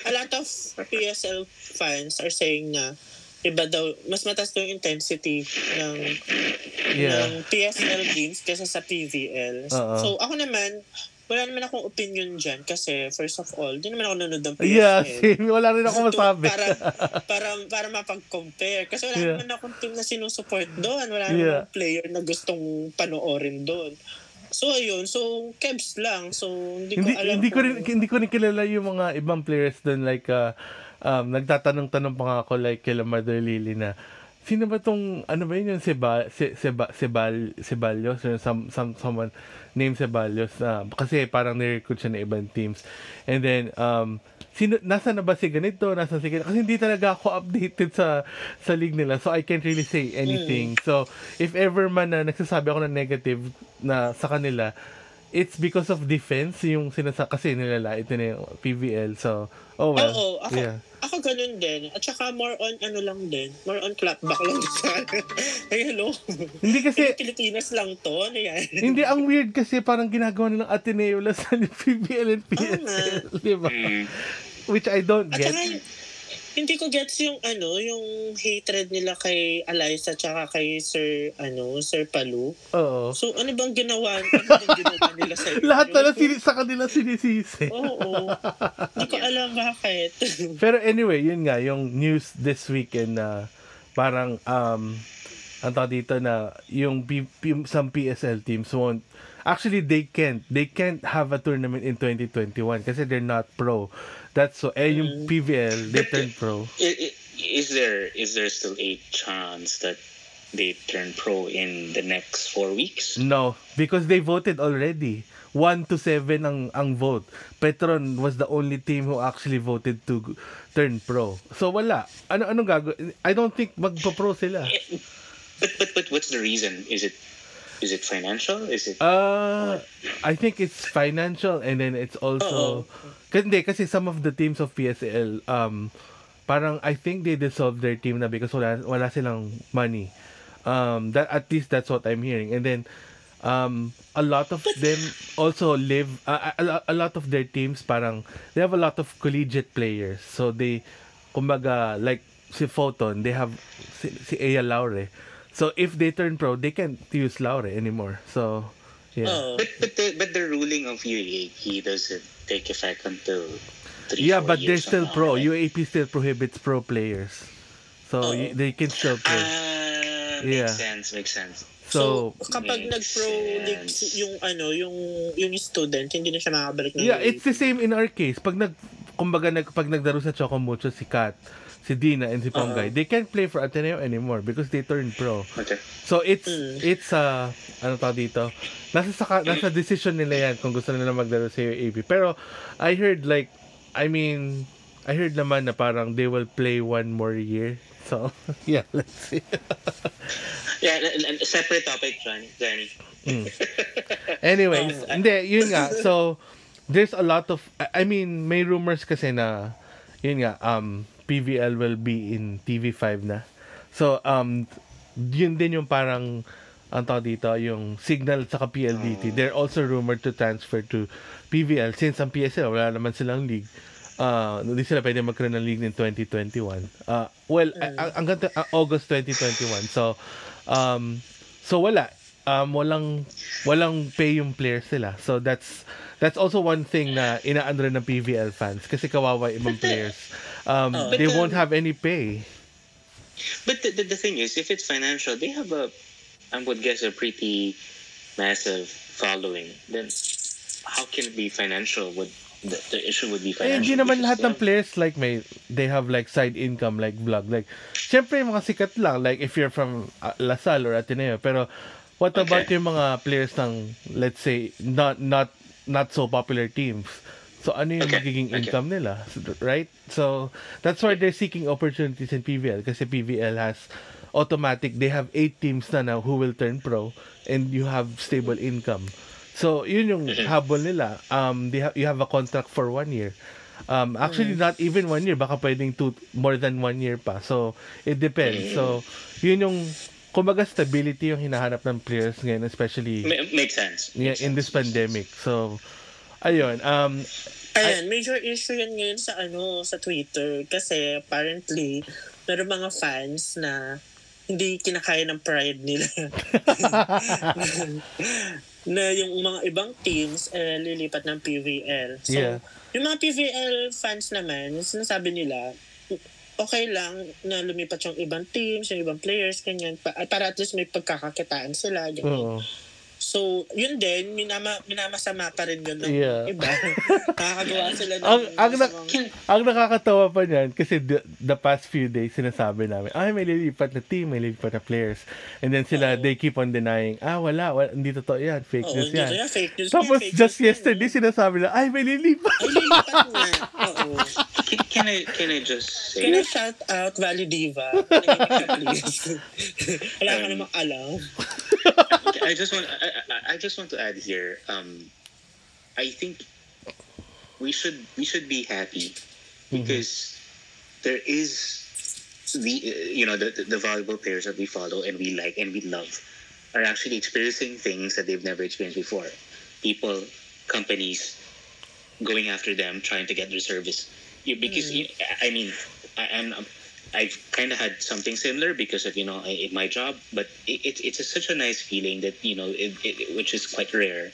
a lot of PSL fans are saying na iba daw mas mataas daw yung intensity ng Yeah. ng PSL games kaysa sa PVL. Oo. So ako naman wala naman akong opinion dyan kasi first of all, di naman ako nanonood ng PSL. Yeah, same. Wala rin ako To- masabi. Para, para, para mapag-compare. Kasi wala Yeah. naman akong team na sinusupport doon. Wala Yeah. naman player na gustong panoorin doon. So, ayun. So, Kebs lang. So, hindi ko hindi alam hindi ko rin kung- hindi ko rin kilala yung mga ibang players doon like uh, um nagtatanong-tanong pa nga ako like kila Mother Lily na sino ba tong ano ba yun yung Seba, Se, Seba, Sebal, Sebalios? Or some, some, someone named Sebalios na kasi parang nirecruit siya ng ibang teams. And then um sino nasa na ba si ganito? Nasa si ganito? Kasi hindi talaga ako updated sa sa league nila so I can't really say anything. So if ever man na nagsasabi ako ng negative na sa kanila it's because of defense yung sinasa kasi nilalait na yung PVL so oh well. Oo, ako, yeah ako ganun din. At saka more on ano lang din. More on clapback lang <laughs> sa Ay, hello. hindi kasi Kasi Pilipinas lang to. Ano yan? Hindi, ang weird kasi parang ginagawa nilang Ateneo Lasalle <laughs> PBL and PSL. Di ba? Mm. Which I don't At get. saka, hindi ko gets yung ano, yung hatred nila kay Eliza tsaka kay Sir, ano, Sir Palu. Oo. So, ano bang ginawa, ano bang ginawa nila sa <laughs> Lahat na lang sini- sa kanila sinisisi. Oo. Hindi ko alam bakit. <laughs> Pero anyway, yun nga, yung news this weekend na parang, um, ang tawag dito na yung P- P- some PSL teams won't actually they can't they can't have a tournament in 2021 kasi they're not pro that's so eh yung PVL they turn pro. Is there is there still a chance that they turn pro in the next four weeks? no because they voted already. 1 to 7 ang ang vote. Petron was the only team who actually voted to turn pro. So wala. Ano anong gago I don't think magpo-pro sila. But but but what's the reason? Is it is it financial? Is it Uh, I think it's financial and then it's also kasi hindi, kasi some of the teams of PSL um parang I think they dissolved their team na because wala wala silang money. Um that at least that's what I'm hearing. And then um a lot of them also live uh, a, a, a lot of their teams parang they have a lot of collegiate players. So they kumbaga like si Photon, they have si, si Aya Laure. So if they turn pro, they can't use Laure anymore. So yeah. Oo. but but the but the ruling of UAP doesn't take effect until three, Yeah, but they're still pro. right? UAP still prohibits pro players. So Oo. y- they can still play. Ah, makes Yeah. sense, makes sense. so so, kapag makes nag-pro league yung ano, yung yung student, hindi na siya makabalik ng yeah, it's the same in our case. Pag nag kumbaga nag pag naglaro sa Chocomucho si Kat, si Dina and si Ponggay, they can't play for Ateneo anymore because they turned pro. Okay. So it's Mm. it's uh ano tawag dito? Nasa saka, nasa decision nila yan kung gusto nila maglaro sa UAP. Pero I heard like I mean I heard naman na parang they will play one more year. So <laughs> yeah, let's see. <laughs> Yeah, separate topic, Johnny. Johnny. Anyways, <laughs> Oh. hindi, yun nga. So, there's a lot of, I mean, may rumors kasi na, yun nga, um, PVL will be in TV5 na. So, um, yun din yung parang, ang tawag dito, yung Signal saka PLDT. They're also rumored to transfer to PVL since ang PSL, wala naman silang league. Uh, hindi sila pwede magkaroon ng league in 2021. Uh, well, a- a- hanggang uh, August 2021. So, um, so wala. Um, walang walang pay yung players nila. So that's that's also one thing na inaandar ng PVL fans kasi kawawa ibang players. Um, Oh. they But, won't have any pay. But the, the, the thing is, if it's financial, they have a, I would guess, a pretty massive following. Then how can it be financial? Would the, the issue would be Eh, financial? hindi naman lahat ng players like may they have like side income like vlog like syempre mga sikat lang like if you're from uh, Lasal or Ateneo pero what about Okay. yung mga players ng let's say not not not so popular teams? So ano yung Okay, magiging okay. income nila? Right? So that's why they're seeking opportunities in PVL kasi PVL has automatic they have eight teams na now who will turn pro and you have stable income. So yun yung habol nila. Um they have you have a contract for one year. Um actually not even one year. Baka pwedeng two more than one year pa. So it depends. So yun yung kumbaga stability yung hinahanap ng players ngayon especially Ma- makes sense. yeah, Makes in this sense. pandemic so ayun um Ayan, major issue yan ngayon sa ano sa Twitter kasi apparently meron mga fans na hindi kinakaya ng pride nila. <laughs> na yung mga ibang teams eh, lilipat ng PVL. So, Yeah. yung mga PVL fans naman, sinasabi nila, okay lang na lumipat yung ibang teams, yung ibang players, ganyan, pa, para at least may pagkakakitaan sila. Ganyan. oo So, yun din, minama, minamasama pa rin yun ng Yeah. iba. <laughs> Nakakagawa sila ng... ang ang, na, ang nakakatawa pa niyan kasi the, the past few days sinasabi namin ay may lilipat na team may lilipat na players and then sila Oo. they keep on denying ah wala, wala hindi totoo yan fake Oo, news hindi yan kaya fake news. tapos yan, fake just news yan, yesterday eh. sinasabi na ay may lilipat Ay, lilipat. Oo. Can, I can I just say? Can I shout out Valley Diva? <laughs> <laughs> Wala ka namang alam. I just want I, I- I just want to add here. Um, I think we should we should be happy because there is the you know the, the valuable players that we follow and we like and we love are actually experiencing things that they've never experienced before. People, companies going after them, trying to get their service. You, because you, I mean, I, I'm I've kind of had something similar because of you know I, in my job, but it, it, it's a, such a nice feeling that you know it, it, which is quite rare.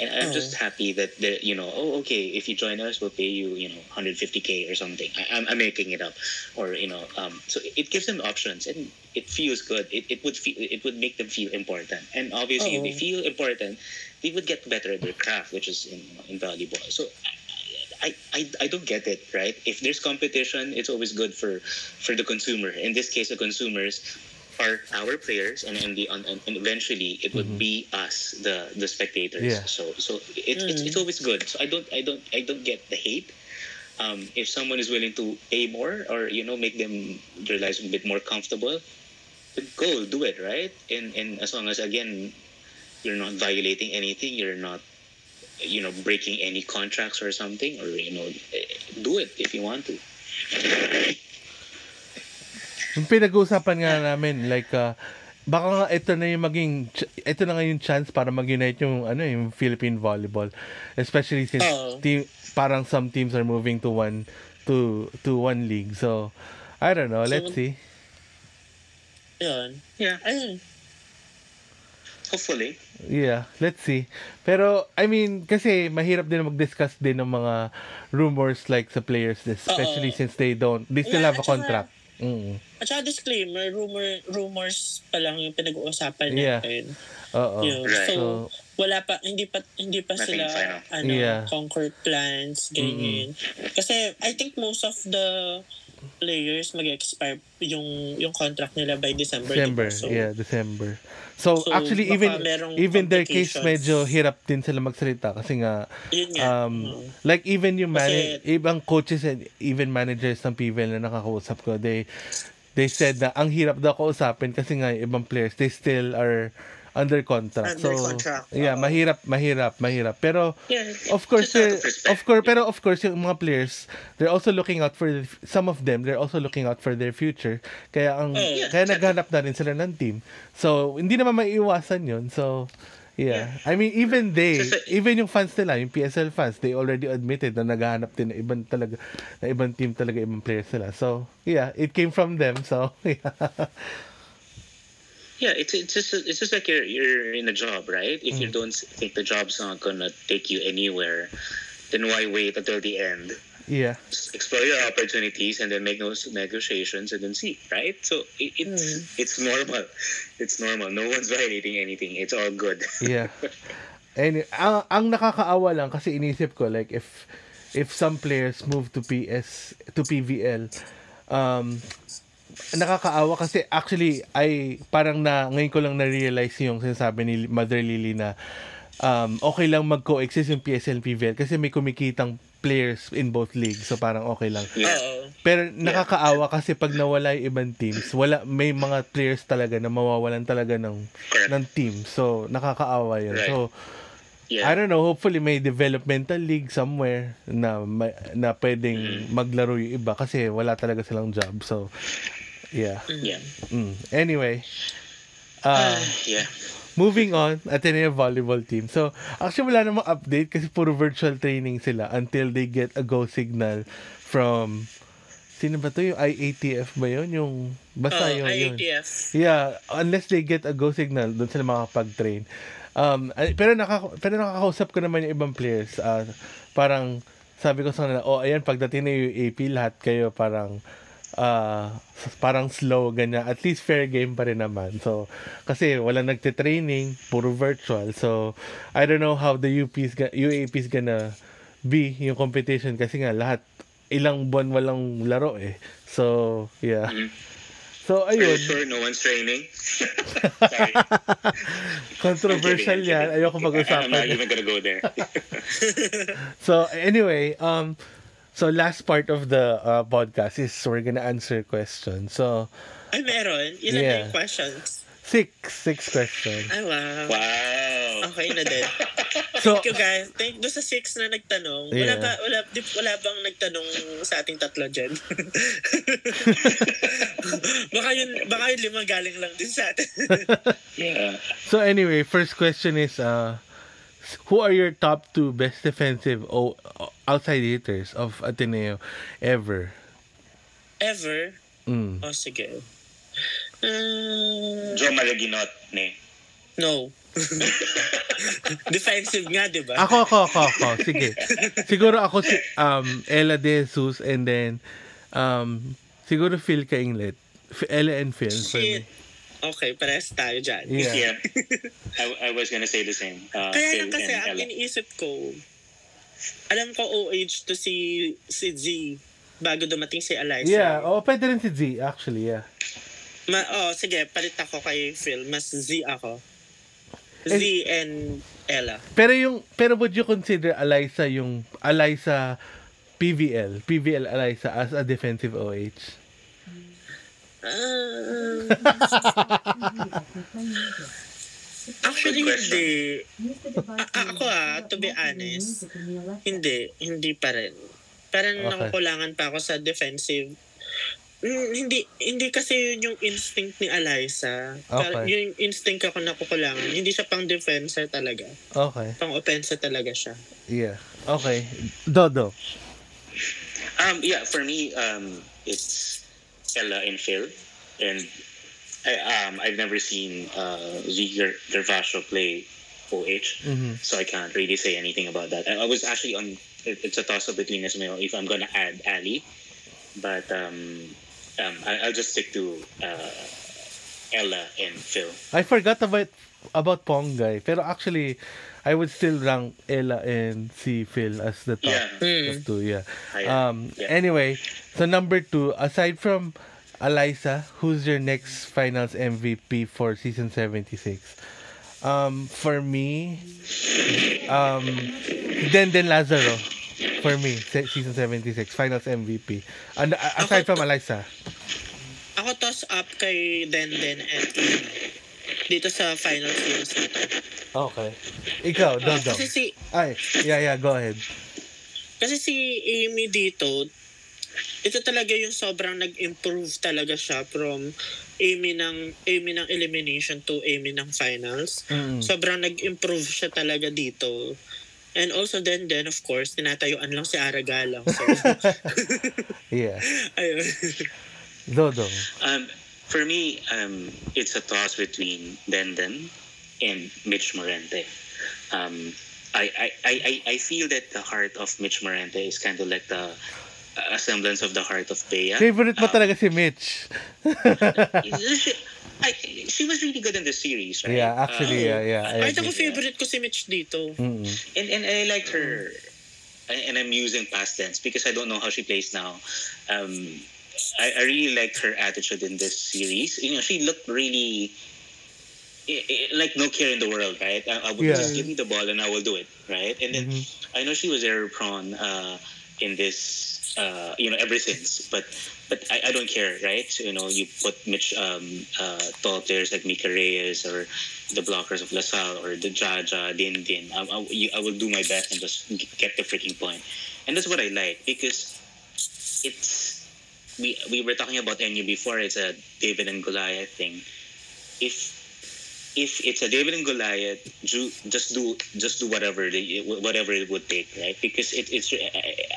And I'm just happy that the you know oh okay if you join us we'll pay you you know 150k or something. I, I'm, I'm making it up. Or you know um, so it gives them options and it feels good. It, it would feel it would make them feel important. And obviously if they feel important they would get better at their craft which is in, invaluable. So I, I, I don't get it right? If there's competition it's always good for for the consumer. In this case the consumers are our players and and, the, and, and eventually it would be us the the spectators. Yeah. so so it, it's, it's always good. So i don't i don't i don't get the hate. Um, if someone is willing to pay more or you know make them their lives a bit more comfortable then go do it right? And and as long as again you're not violating anything you're not you know breaking any contracts or something or you know eh, do it if you want to Yung pinag-uusapan nga namin, like, uh, baka nga ito na yung maging, ito na nga yung chance para mag-unite yung, ano, yung Philippine volleyball. Especially since Oo. team, parang some teams are moving to one, to, to one league. So, I don't know, let's So, see. Yun. yeah Ayun. Hopefully Yeah, let's see. Pero, I mean, kasi mahirap din mag-discuss din ng mga rumors like sa players, especially Oo. since they don't, they still Yeah, have a saka- contract. Mm. At saka disclaimer, rumor, rumors pa lang yung pinag-uusapan Yeah. natin. Oo. Yun. Right. So, wala pa, hindi pa, hindi pa Nothing sila, final. ano, Yeah. concrete plans, ganyan. Kasi, I think most of the players mag-expire yung yung contract nila by December. December, diba? So, yeah, December. So, So, actually, even even their case medyo hirap din sila magsalita kasi nga nga. um Mm. like even yung man- ibang coaches and even managers ng PVL na nakakausap ko they they said na ang hirap daw kausapin kasi nga ibang players they still are under contract. Under so contract, yeah, oo. mahirap, mahirap, mahirap. Pero Yeah, of course, they're- of course, pero of course yung mga players, they're also looking out for the, some of them, they're also looking out for their future. Kaya ang Yeah, kaya naghanap na rin sila ng team. So hindi naman maiiwasan 'yun. So yeah. I mean even they, even yung fans nila, yung PSL fans, they already admitted na naghahanap din ng ibang talaga na ibang team talaga ibang players nila. So yeah, it came from them. So <laughs> yeah. Yeah, it's it's just it's just like you're you're in a job, right? If you don't think the job's not gonna take you anywhere, then why wait until the end? yeah. Just explore your opportunities and then make those negotiations and then see, right? So it, it's it's normal. It's normal. No one's violating anything. It's all good. <laughs> Yeah. And ang, ang nakakaawa lang kasi inisip ko like if if some players move to PS to PVL um nakakaawa kasi actually ay parang na ngayon ko lang na-realize yung sinasabi ni Mother Lily na um, okay lang mag-coexist yung PSL PVL kasi may kumikitang players in both leagues so parang okay lang Yeah. Pero nakakaawa kasi pag nawala yung ibang teams, wala may mga players talaga na mawawalan talaga ng Correct. ng team. So nakakaawa 'yun. Right. So Yeah. I don't know, hopefully may developmental league somewhere na na pwedeng maglaro yung iba kasi wala talaga silang job. So yeah. Yeah. Mm. Anyway, uh, Yeah. moving on, Ateneo volleyball team. So, actually wala namang update kasi puro virtual training sila until they get a go signal from Sino ba to? Yung IATF ba yun? Yung, basta Oo, yung, yun. IATF. Yeah, unless they get a go signal, doon sila makakapag-train. Um, pero, nakaka pero nakakausap ko naman yung ibang players. ah, parang, sabi ko sa kanila, oh, ayan, pagdating na yung AP, lahat kayo parang, ah, parang slow, ganyan. At least fair game pa rin naman. So, kasi wala nagte-training, puro virtual. So, I don't know how the UP's, UAP's gonna be yung competition kasi nga lahat ilang buwan walang laro eh. So, yeah. Mhm. So, Are you ayun. sure no one's training? <laughs> Sorry. Controversial I'm kidding, I'm yan. Ayoko I'm not even gonna go there. <laughs> So, anyway, um, so last part of the uh, podcast is we're gonna answer questions. So, Ay, meron. Ilan Yeah. na yung questions? six, six questions. Ay, wow. wow. Okay na din. <laughs> So, Thank you guys. Thank doon sa six na nagtanong. Wala Yeah. ba wala di, wala bang nagtanong sa ating tatlo diyan? <laughs> baka yun baka yun lima galing lang din sa atin. <laughs> Yeah. so anyway, first question is, uh, who are your top two best defensive o- outside hitters of Ateneo ever? Ever? Mm. Oh, sige. Uh, Joe Malaginot, ne. no. <laughs> Defensive nga, di ba? Ako, ako, ako, ako. Sige. Siguro ako si um, Ella De Jesus and then um, siguro Phil Kainglet. Ella and Phil for me. Okay, parehas tayo dyan. Yeah. Yeah. <laughs> I, I was gonna say the same. Uh, Kaya lang kasi ang Ella. iniisip ko, alam ko OH to si si Z bago dumating si Eliza. Yeah, oh, pwede rin si Z actually, yeah. Ma oh, sige, palit ako kay Phil. Mas Z ako. Z and Ella. Pero yung pero would you consider Eliza yung Eliza PVL, PVL Eliza as a defensive OH? Ah, actually, hindi. A- ako ah, to be honest, hindi. Hindi pa rin. Parang Okay. nakukulangan pa ako sa defensive. Mm, hindi hindi kasi yun yung instinct ni Eliza. Parang Okay. yung instinct ako nakukulangan. Hindi siya pang defenser talaga. Okay. Pang offense talaga siya. Yeah. Okay. Dodo. Um, yeah, for me, um, it's Ella and Phil, and I, um, I've never seen uh, Ziger Gervasio play OH, Mhm. so I can't really say anything about that. I, I was actually on. It, it's a toss up between Ismail if I'm gonna add Ali, but um, um, I, I'll just stick to uh, Ella and Phil. I forgot about about Pongay. Pero actually, I would still rank Ella and C Phil as the top, Yeah. top two. Yeah. Um. yeah. Anyway, so number two, aside from Eliza, who's your next Finals MVP for season seventy six? Um, for me, um, Denden Lazaro. For me, se- season 76, Finals MVP. And uh, aside from Eliza. Ako toss up kay Denden and Amy. Dito sa final series na to. Okay. Ikaw, Dodo. Kasi si Ay, yeah, yeah, go ahead. Kasi si Amy dito, ito talaga yung sobrang nag-improve talaga siya from Amy ng Amy ng elimination to Amy ng finals. Mm. Sobrang nag-improve siya talaga dito. And also then then of course tinatayuan lang si Aragalang. <laughs> So <laughs> Yeah. ayun. Dodo. Um, for me, um, it's a toss between Denden and Mitch Morente. Um, I, I, I, I- I feel that the heart of Mitch Morente is kind of like the a semblance of the heart of Bea. Favorite mo Um, talaga si Mitch. <laughs> I, she was really good in the series, right? Yeah, actually, Uh, yeah, yeah. I Kahit ako agree. favorite ko si Mitch dito. Mm-mm. and and I like her, and I'm using past tense because I don't know how she plays now. Um, I, I really liked her attitude in this series. You know, she looked really like no care in the world, right? I, I would Yeah. just give me the ball and I will do it, right? And then Mhm. I know she was error prone uh, in this, uh, you know, ever since, but but I, I don't care, right? You know, you put Mitch um, uh, tall players like Mika Reyes or the blockers of LaSalle or the Jaja, Din Din. I, I, you- I will do my best and just get the freaking point. And that's what I like because it's we we were talking about NU before. It's a David and Goliath thing. If if it's a David and Goliath, ju- just do just do whatever they, whatever it would take, right? Because it, it's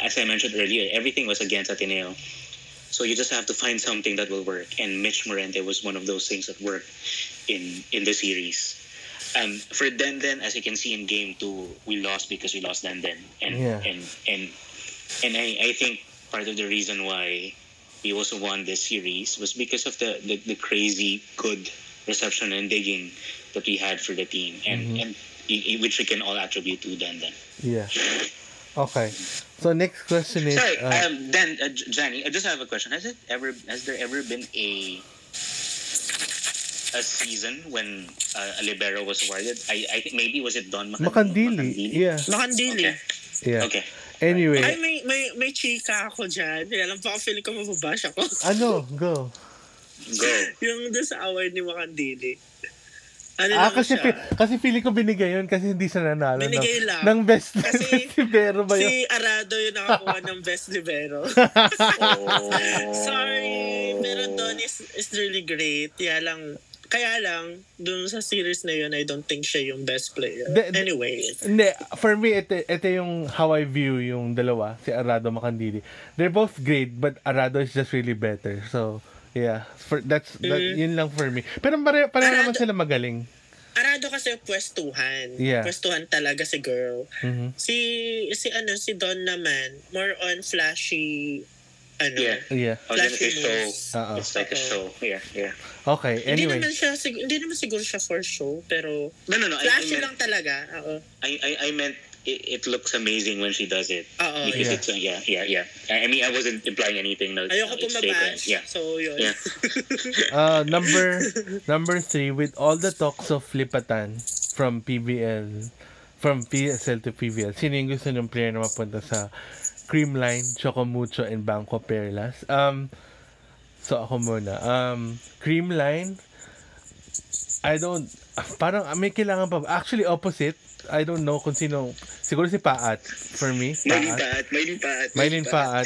as I mentioned earlier, everything was against Ateneo, so you just have to find something that will work. And Mitch Morente was one of those things that worked in in the series. Um, for Denden, as you can see in game two, we lost because we lost Denden, and Yeah. and and and I, I think part of the reason why we also won this series was because of the, the, the crazy good reception and digging that we had for the team, and Mhm. and i- i- which we can all attribute to Denden. Yeah. Okay. So next question is Sorry, uh, um, Dan, uh, J- Johnny, I just have a question. Has it ever, has there ever been a a season when uh, a libero was awarded? I, I think maybe was it Don Macan- Makandili. Yeah. Makandili. Okay. Yeah. Okay. Ay, Anyway, may, may, may chika ako dyan. Kaya lang baka feeling ko mababash ako. <laughs> ano, go. Go. yung doon sa award ni Makandili. Ano Ah, kasi, siya? fi- kasi feeling ko binigay yun kasi hindi siya nanalo. Binigay ng, lang. ng best <laughs> Kasi si Vero ba yun? Si Arado yung nakakuha ng best libero. Oh. <laughs> Sorry, pero Don is, is really great. Kaya lang, Kaya lang, dun sa series na yun, I don't think siya yung best player. The- anyway. Hindi, for me, ito, ito yung how I view yung dalawa, si Arado Makandili. They're both great, but Arado is just really better. So, yeah. For, that's, that, Mm. yun lang for me. Pero pare, pare naman sila magaling. Arado kasi pwestuhan. Yeah. Pwestuhan talaga si girl. Mhm. Si, si ano, si Don naman, more on flashy, ano, Yeah. Yeah. I say flashy show. moves. Oo. It's like a show. Yeah, yeah. Okay, Hindi anyway. naman siya, sig- hindi naman siguro siya for show, pero No, no, no. I, I flashy meant, lang talaga. Oo. I, I, I meant it, it looks amazing when she does it. Oo, Because yeah. it's uh, yeah, yeah, yeah. I I mean, I wasn't implying anything. No, Ayoko no, pumabash. Yeah, So, yun. yeah. <laughs> Uh, number number three, with all the talks of Lipatan from PBL, from PSL to PBL, sino yung gusto ng player na mapunta sa Creamline, Chocomucho, and Bangko Perlas? Um, so ako muna. Um, Creamline, I don't, parang may kailangan pa. Actually, opposite. I don't know kung sino, siguro si Paat, for me. Maylin Paat. Maylin Paat. Maylin Paat.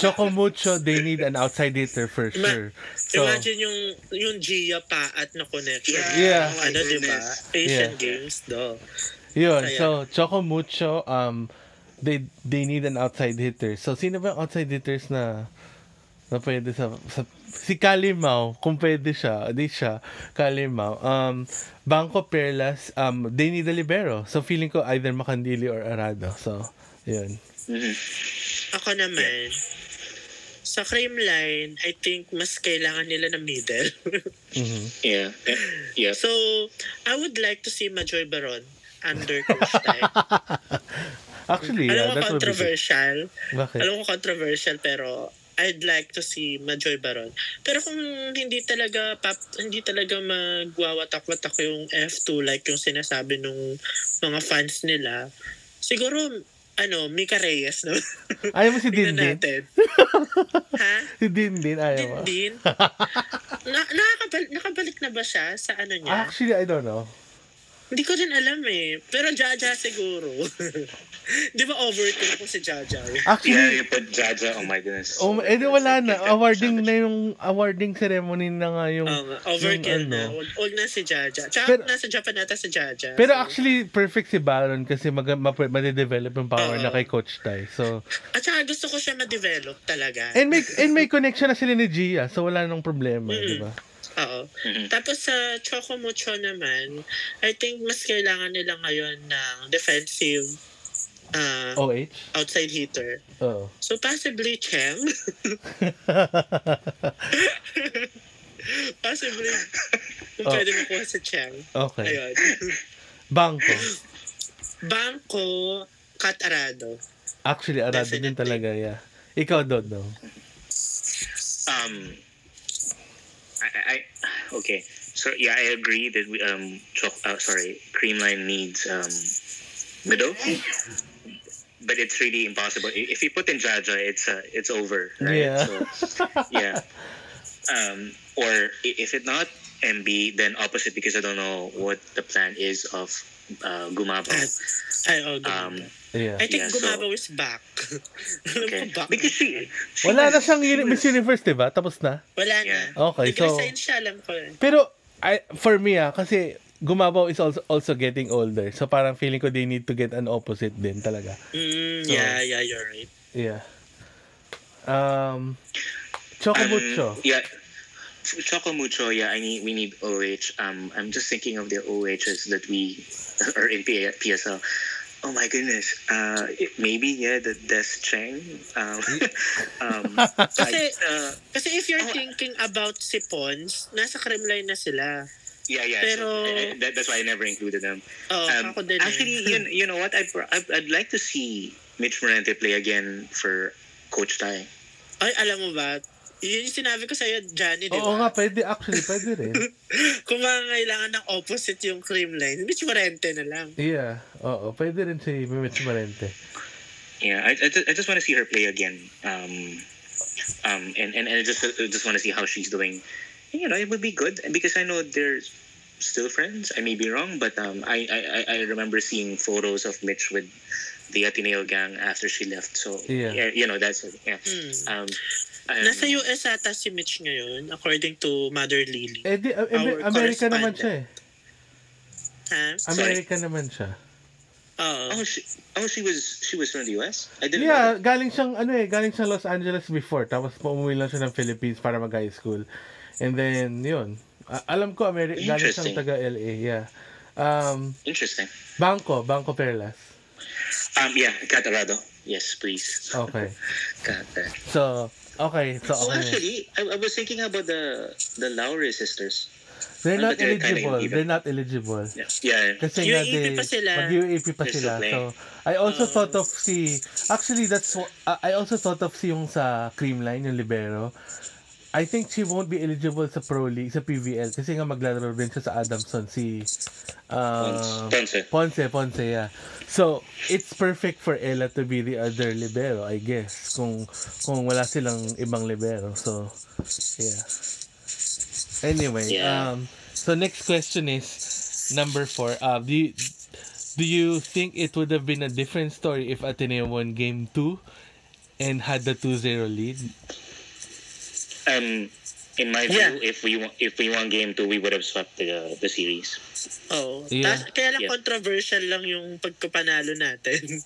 Chocomucho, they need an outside hitter for Ma- sure. So, Imagine yung yung Gia Paat na connection. Yeah. Oh my Ano, di ba? goodness. Asian Yeah. Games, do. Yun, Kaya- so Choco Mucho, um, they they need an outside hitter. So sino ba yung outside hitters na na pwede sa, sa si Kalimao, kung pwede siya, di siya, Kalimao. Um, Bangko Perlas, um, they need a libero. So feeling ko either Makandili or Arado. So, yun. Mhm. Ako naman, sa Creamline, I think mas kailangan nila ng middle. <laughs> Mhm. Yeah, yeah. so, I would like to see Majoy Baron under Coach Tai. <laughs> Actually, Alam yeah, ko that would controversial. Bakit? Alam ko controversial pero I'd like to see Majoy Baron. Pero kung hindi talaga pap, hindi talaga magwawatak-watak yung F2 like yung sinasabi nung mga fans nila, siguro ano, Mika Reyes, no? <laughs> Ayaw mo si Dindin? natin. <laughs> ha? Si Dindin, ayaw mo. Dindin? <laughs> na, nakakabal, nakabalik na ba siya sa ano niya? Actually, I don't know. Hindi ko din alam eh. Pero Jaja siguro. <laughs> Di ba overkill ko si Jaja? Actually, Yeah, you put Jaja. Oh my goodness. Oh, eh di wala na. <laughs> Awarding na yung awarding ceremony na nga yung Um, overkill yung na. ano. Huwag, huwag na si Jaja. Tsaka Pero- nasa Japan nata si Jaja. Pero So, actually perfect si Baron kasi mag ma- ma-develop yung power Oo. na kay Coach Tai. So At saka gusto ko siya ma-develop talaga. and may and may connection na sila ni Gia. So wala nang problema, Mm. di ba? Oo. Mhm. Tapos sa Choco Mucho naman, I think mas kailangan nila ngayon ng defensive uh, OH. outside hitter. Oo. So possibly Cheng. <laughs> possibly kung Oh. pwede makuha si Cheng. okay. Ayun. Bangko. Bangko, Kat Arado. Actually, arado din talaga, yeah. Ikaw, Dodo. Um, I, I okay. So yeah, I agree that we um, choc- uh, sorry, Creamline needs um, middle, but it's really impossible. If you put in Jaja, it's uh, it's over, right? Yeah. So, yeah. Um, or if it not MB, then opposite because I don't know what the plan is of uh, Gumabo. At, ay, oh, Um, Gumabaw. Yeah. I think yeah, so- Gumabaw is back. <laughs> Alam okay. ko back. Because she, she Wala na was- siyang she Miss was- Universe, di ba? Tapos na. Wala na. Yeah. Okay, so- Nag-resign siya, alam ko. eh. Pero, I, for me ah, kasi Gumabaw is also also getting older. So parang feeling ko they need to get an opposite din talaga. Mm, So- yeah, yeah, you're right. Yeah. Um, Chocomucho. Um, yeah. Choco Mucho, yeah, I need we need OH. Um, I'm just thinking of the OHs that we <laughs> are in P- PSL. Oh my goodness. Uh, maybe yeah, the Des Cheng. Um, <laughs> um, Kasi, I- uh, kasi if you're Oh. thinking about si Pons, nasa Kremlin na sila. yeah, yeah. Pero- so, that, that's why I never included them. Oh, Um, ako din. eh. actually, you, you know what? I'd, I'd, I'd like to see Mitch Morente play again for Coach Tai. Ay, alam mo ba? Yun yung sinabi ko sa'yo, Johnny, di Oo ba? nga, pwede. Actually, pwede rin. <laughs> Kung mangangailangan ng opposite yung cream line, Mitch Morente na lang. Yeah. Oo, pwede rin si Mimich Marente. Yeah, I, I, ju- I just want to see her play again. Um, um, and, and, and I just I just want to see how she's doing. You know, it would be good because I know they're still friends. I may be wrong, but um, I, I, I- remember seeing photos of Mitch with the Ateneo gang after she left. So Yeah. you know that's yeah. Hmm. Um, Um, Nasa US ata si Mitch ngayon, according to Mother Lily. Eh, di, uh, Our America naman siya eh. Ha? America naman siya. Oo. Oh, she, oh, she was she was from the US. I didn't. Yeah, know galing siyang ano eh, galing siyang Los Angeles before tapos umuwi lang siya ng Philippines para mag high school. And then yun. A- alam ko America galing siyang taga LA, yeah. Um that. Interesting. Bangko, Bangko Perlas. Um, yeah, Catarado. Yes, please. Okay. <laughs> Catar. So, okay, so Oh, okay. actually, I, I was thinking about the the Lowry sisters. They're not but they're eligible. They're not eligible. Yeah. Yeah. Kasi nga UAP they, pa sila. Mag-UAP pa They're sila. So. I also Oo. thought of si, actually that's, uh, I also thought of si yung sa Creamline, yung libero. I think she won't be eligible sa Pro League, sa PVL, kasi nga maglalaro din siya sa Adamson, si, uh, Ponce. Ponce, Ponce, yeah. So, it's perfect for Ella to be the other libero, I guess, kung, kung wala silang ibang libero. So, yeah. Anyway, Yeah. um, so next question is number four. Uh, do you, do you think it would have been a different story if Ateneo won game two and had the 2-0 lead? Um, in my view, Yeah. if we won, if we won game two, we would have swept the the series. Oo. Yeah. Tas- kaya lang Yeah. controversial lang yung pagkapanalo natin <laughs>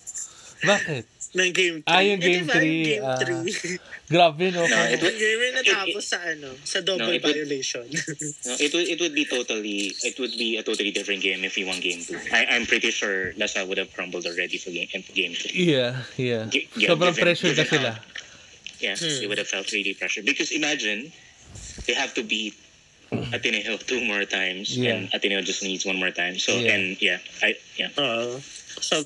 Bakit? ng game 3. Ah, yung game diba, three, Game ah, 3. <laughs> Grabe, no? No, it yung would- game na natapos sa ano, sa double No, it would- violation. <laughs> No, it would it would be totally it would be a totally different game if we won game two. I, I'm pretty sure Lasa would have crumbled already for game game two. yeah, yeah. Gi- yeah, Sobrang given- pressure na given sila. how- Yeah, Hmm. they would have felt really pressure because imagine they have to beat Ateneo two more times, Yeah. and Ateneo just needs one more time. So Yeah. and yeah, I yeah. Oo. So,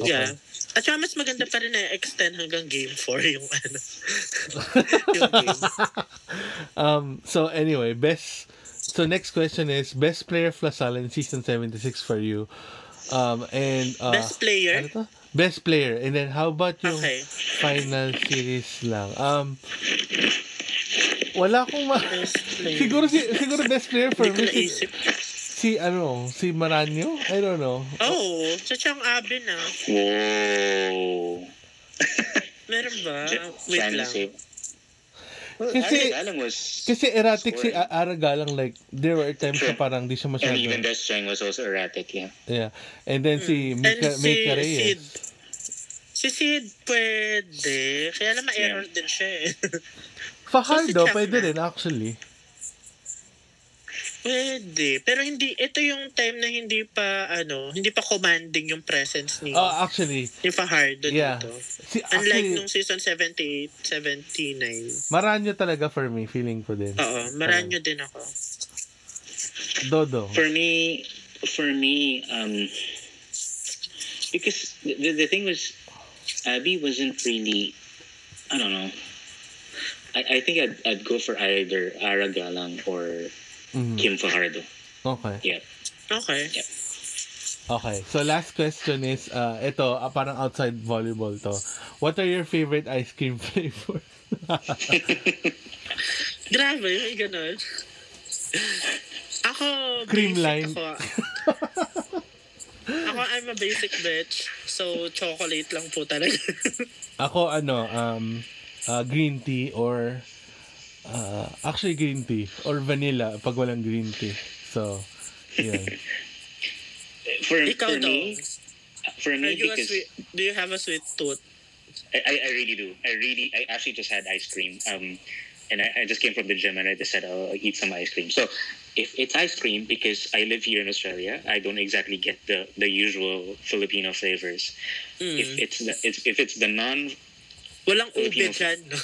Okay. yeah. At saka mas maganda pa rin na extend hanggang game 4 <laughs> yung ano. <laughs> yung game. um, so anyway, best. So next question is best player of Lasal in season 76 for you. Um, and uh, Best player? ano to? Best player. And then how about yung Okay. final series lang? Um, wala akong ma... Best player. <laughs> siguro si siguro best player for me si, si ano, si Maranyo? I don't know. Oh, sa Chang Abe na. Whoa. Meron ba? J- Wait lang. Kasi- Alan was Kasi erratic si Scoring. A- Aragalang like there were times Sure. na parang di siya masyado. and even Descheng was also erratic. Yeah. Yeah. And then si Mika, And si Mika Reyes. Sid. Si Sid pwede. Kaya lang ma-error din siya eh. Fajardo, So, si pwede na. rin actually. Pwede. Pero hindi, ito yung time na hindi pa, ano, hindi pa commanding yung presence ni, Oh, actually, ni Fajardo yeah. dito. Si, Unlike actually, nung season 78, 79. Maranyo talaga for me, feeling ko din. Oo, maranyo din ako. Dodo. For me, for me, um, because the, the, the thing was, Abby wasn't really, I don't know. I, I think I'd, I'd go for either Ara Galang or Mhm. Kim Fajardo. Okay. Yeah. Okay. Okay. So last question is, uh, ito, ah, parang outside volleyball to. What are your favorite ice cream <laughs> flavor? <laughs> Grabe, may ganun. Ako, Cream line. Ako, ako, I'm a basic bitch. So, chocolate lang po talaga. <laughs> Ako, ano, um, uh, green tea or, uh, actually green tea or vanilla pag walang green tea. So, yun. <laughs> For, Ikaw for daw. me, for Are me, you because sweet, do you have a sweet tooth? I, I I really do. I really, I actually just had ice cream. Um, and I, I just came from the gym and I just said I'll eat some ice cream. So if it's ice cream, because I live here in Australia, I don't exactly get the, the usual Filipino flavors. If Mm. it's the, it's, if it's the non Walang ube Filipino. dyan, no?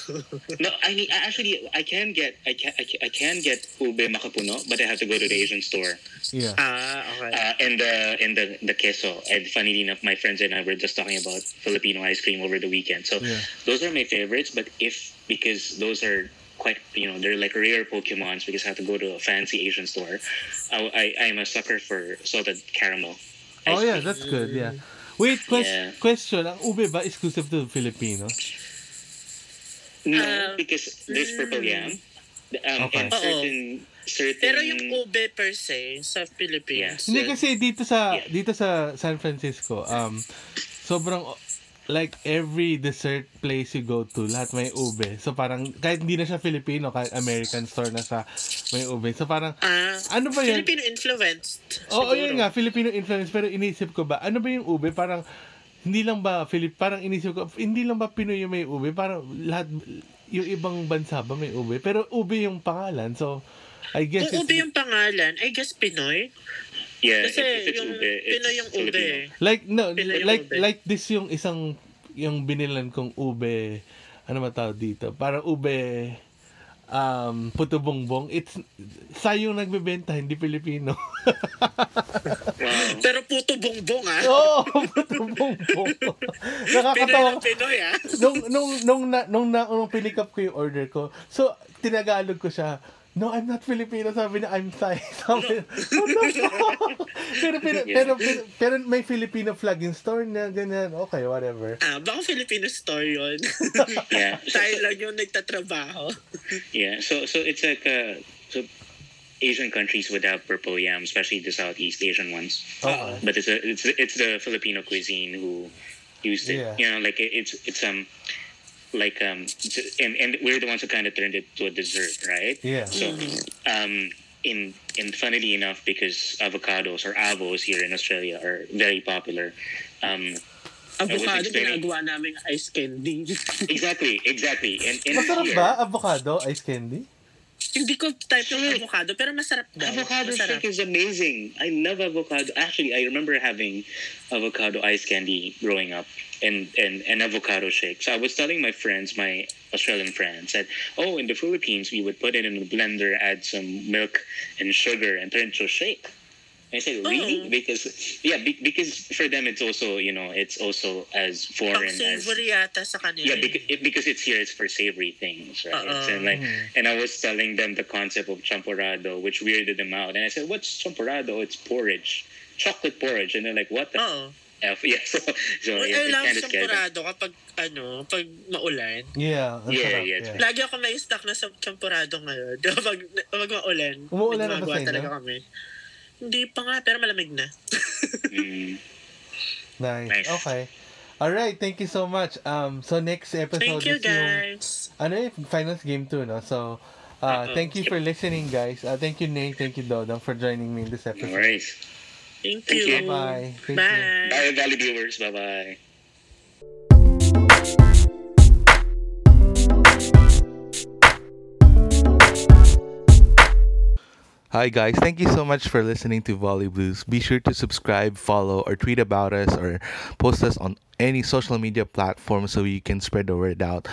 <laughs> no, I mean I actually I can get I can I can, I can get ube makapuno, but I have to go to the Asian store. Yeah. ah, okay. Uh, and the and the the queso. And funnily enough, my friends and I were just talking about Filipino ice cream over the weekend. So Yeah. those are my favorites. But if because those are quite you know they're like rare Pokemons because I have to go to a fancy Asian store. I I I'm a sucker for salted caramel. Oh yeah, cream. that's good, yeah. Wait, quest- Yeah. question, ang ube ba exclusive to Filipinos? No Um, because there's purple yam. Um, Okay. and Oo. certain certain Pero yung ube per se, sa Philippines, Hindi kasi dito sa Yeah. dito sa San Francisco, um sobrang like every dessert place you go to, lahat may ube. So parang kahit hindi na siya Filipino, kahit American store na siya, may ube. So parang Ah, ano ba yun? Filipino influenced. Oo, siguro. yun nga, Filipino influence. Pero inisip ko ba, ano ba yung ube? Parang, hindi lang ba, Filip, parang inisip ko, hindi lang ba Pinoy yung may ube? Parang lahat, yung ibang bansa ba may ube? Pero ube yung pangalan. So, I guess Kung it's, ube yung pangalan, I guess Pinoy. Yeah, Kasi if it's yung ube, it's Pinoy yung ube. Filipino. like, no, Pinoy yung like, ube. like this yung isang, yung binilan kong ube, ano matawag dito? Parang ube, um, puto bongbong. It's, sayong nagbebenta, hindi Filipino. Wow. Pero puto bongbong ah. Oo, puto bongbong. <laughs> Nakakatawa. Pinoy ah. nung nung nung na, nung, na, nung pinick up ko yung order ko. So, tinagalog ko siya. No, I'm not Filipino. Sabi niya, I'm Thai. <laughs> Sabi niya, fuck? pero, pero, pero, pero, pero, may Filipino flag in store na ganyan. Okay, whatever. Ah, baka Filipino store yun. <laughs> Yeah. Tayo lang yung nagtatrabaho. Yeah, so so it's like uh, so Asian countries would have purple yam, especially the Southeast Asian ones. Oo. But it's a, it's it's the Filipino cuisine who used it. Yeah. You know, like it- it's it's um like um and and we're the ones who kind of turned it to a dessert, right? Yeah. So um in in funnily enough, because avocados or avos here in Australia are very popular. Um, Avocado, explaining- ginagawa namin ice candy. exactly, exactly. And, and Masarap here, ba? Avocado? Ice candy? Hindi ko type yung um avocado, pero masarap daw. Avocado masarap. shake is amazing. I love avocado. Actually, I remember having avocado ice candy growing up and, and an avocado shake. So I was telling my friends, my Australian friends, that, oh, in the Philippines, we would put it in a blender, add some milk and sugar, and turn it into a shake. I said, really? Oh. Because, yeah, be, because for them, it's also, you know, it's also as foreign as. yata sa kanila. Yeah, because, it, because it's here, it's for savory things, right? Uh-uh. And like, and I was telling them the concept of champorado, which weirded them out. And I said, "What's champorado? It's porridge, chocolate porridge." And they're like, "What the Oo. f?" <laughs> Yeah, so so Uy, it, I love champurado kapag, ano, pag maulan. Yeah. Yeah, yeah, it's Lagi ako may stock na sa champurado ngayon. <laughs> Pag, pag maulan, Umuulan na ba talaga kami. Hindi pa nga, pero malamig na. Mm. Nice. Nice. Okay. All right, thank you so much. Um, so next episode Thank you, is yung guys. ano yung finals game 2, no? So, uh, Uh-oh. thank you for listening, guys. Uh, thank you, Nate. Thank you, Dodong, for joining me in this No episode. worries. Thank Thank you. you. Bye. Thank you. Bye. Bye, Valley viewers. Bye Hi guys, thank you so much for listening to Volley Blues. Be sure to subscribe, follow, or tweet about us or post us on any social media platform so you can spread the word out.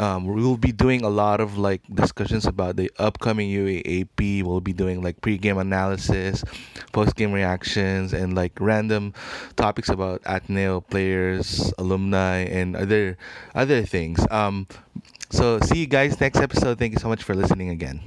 Um, we'll be doing a lot of like discussions about the upcoming UAAP. We'll be doing like pre-game analysis, post-game reactions, and like random topics about Ateneo players, alumni, and other other things. Um, so see you guys next episode. Thank you so much for listening again.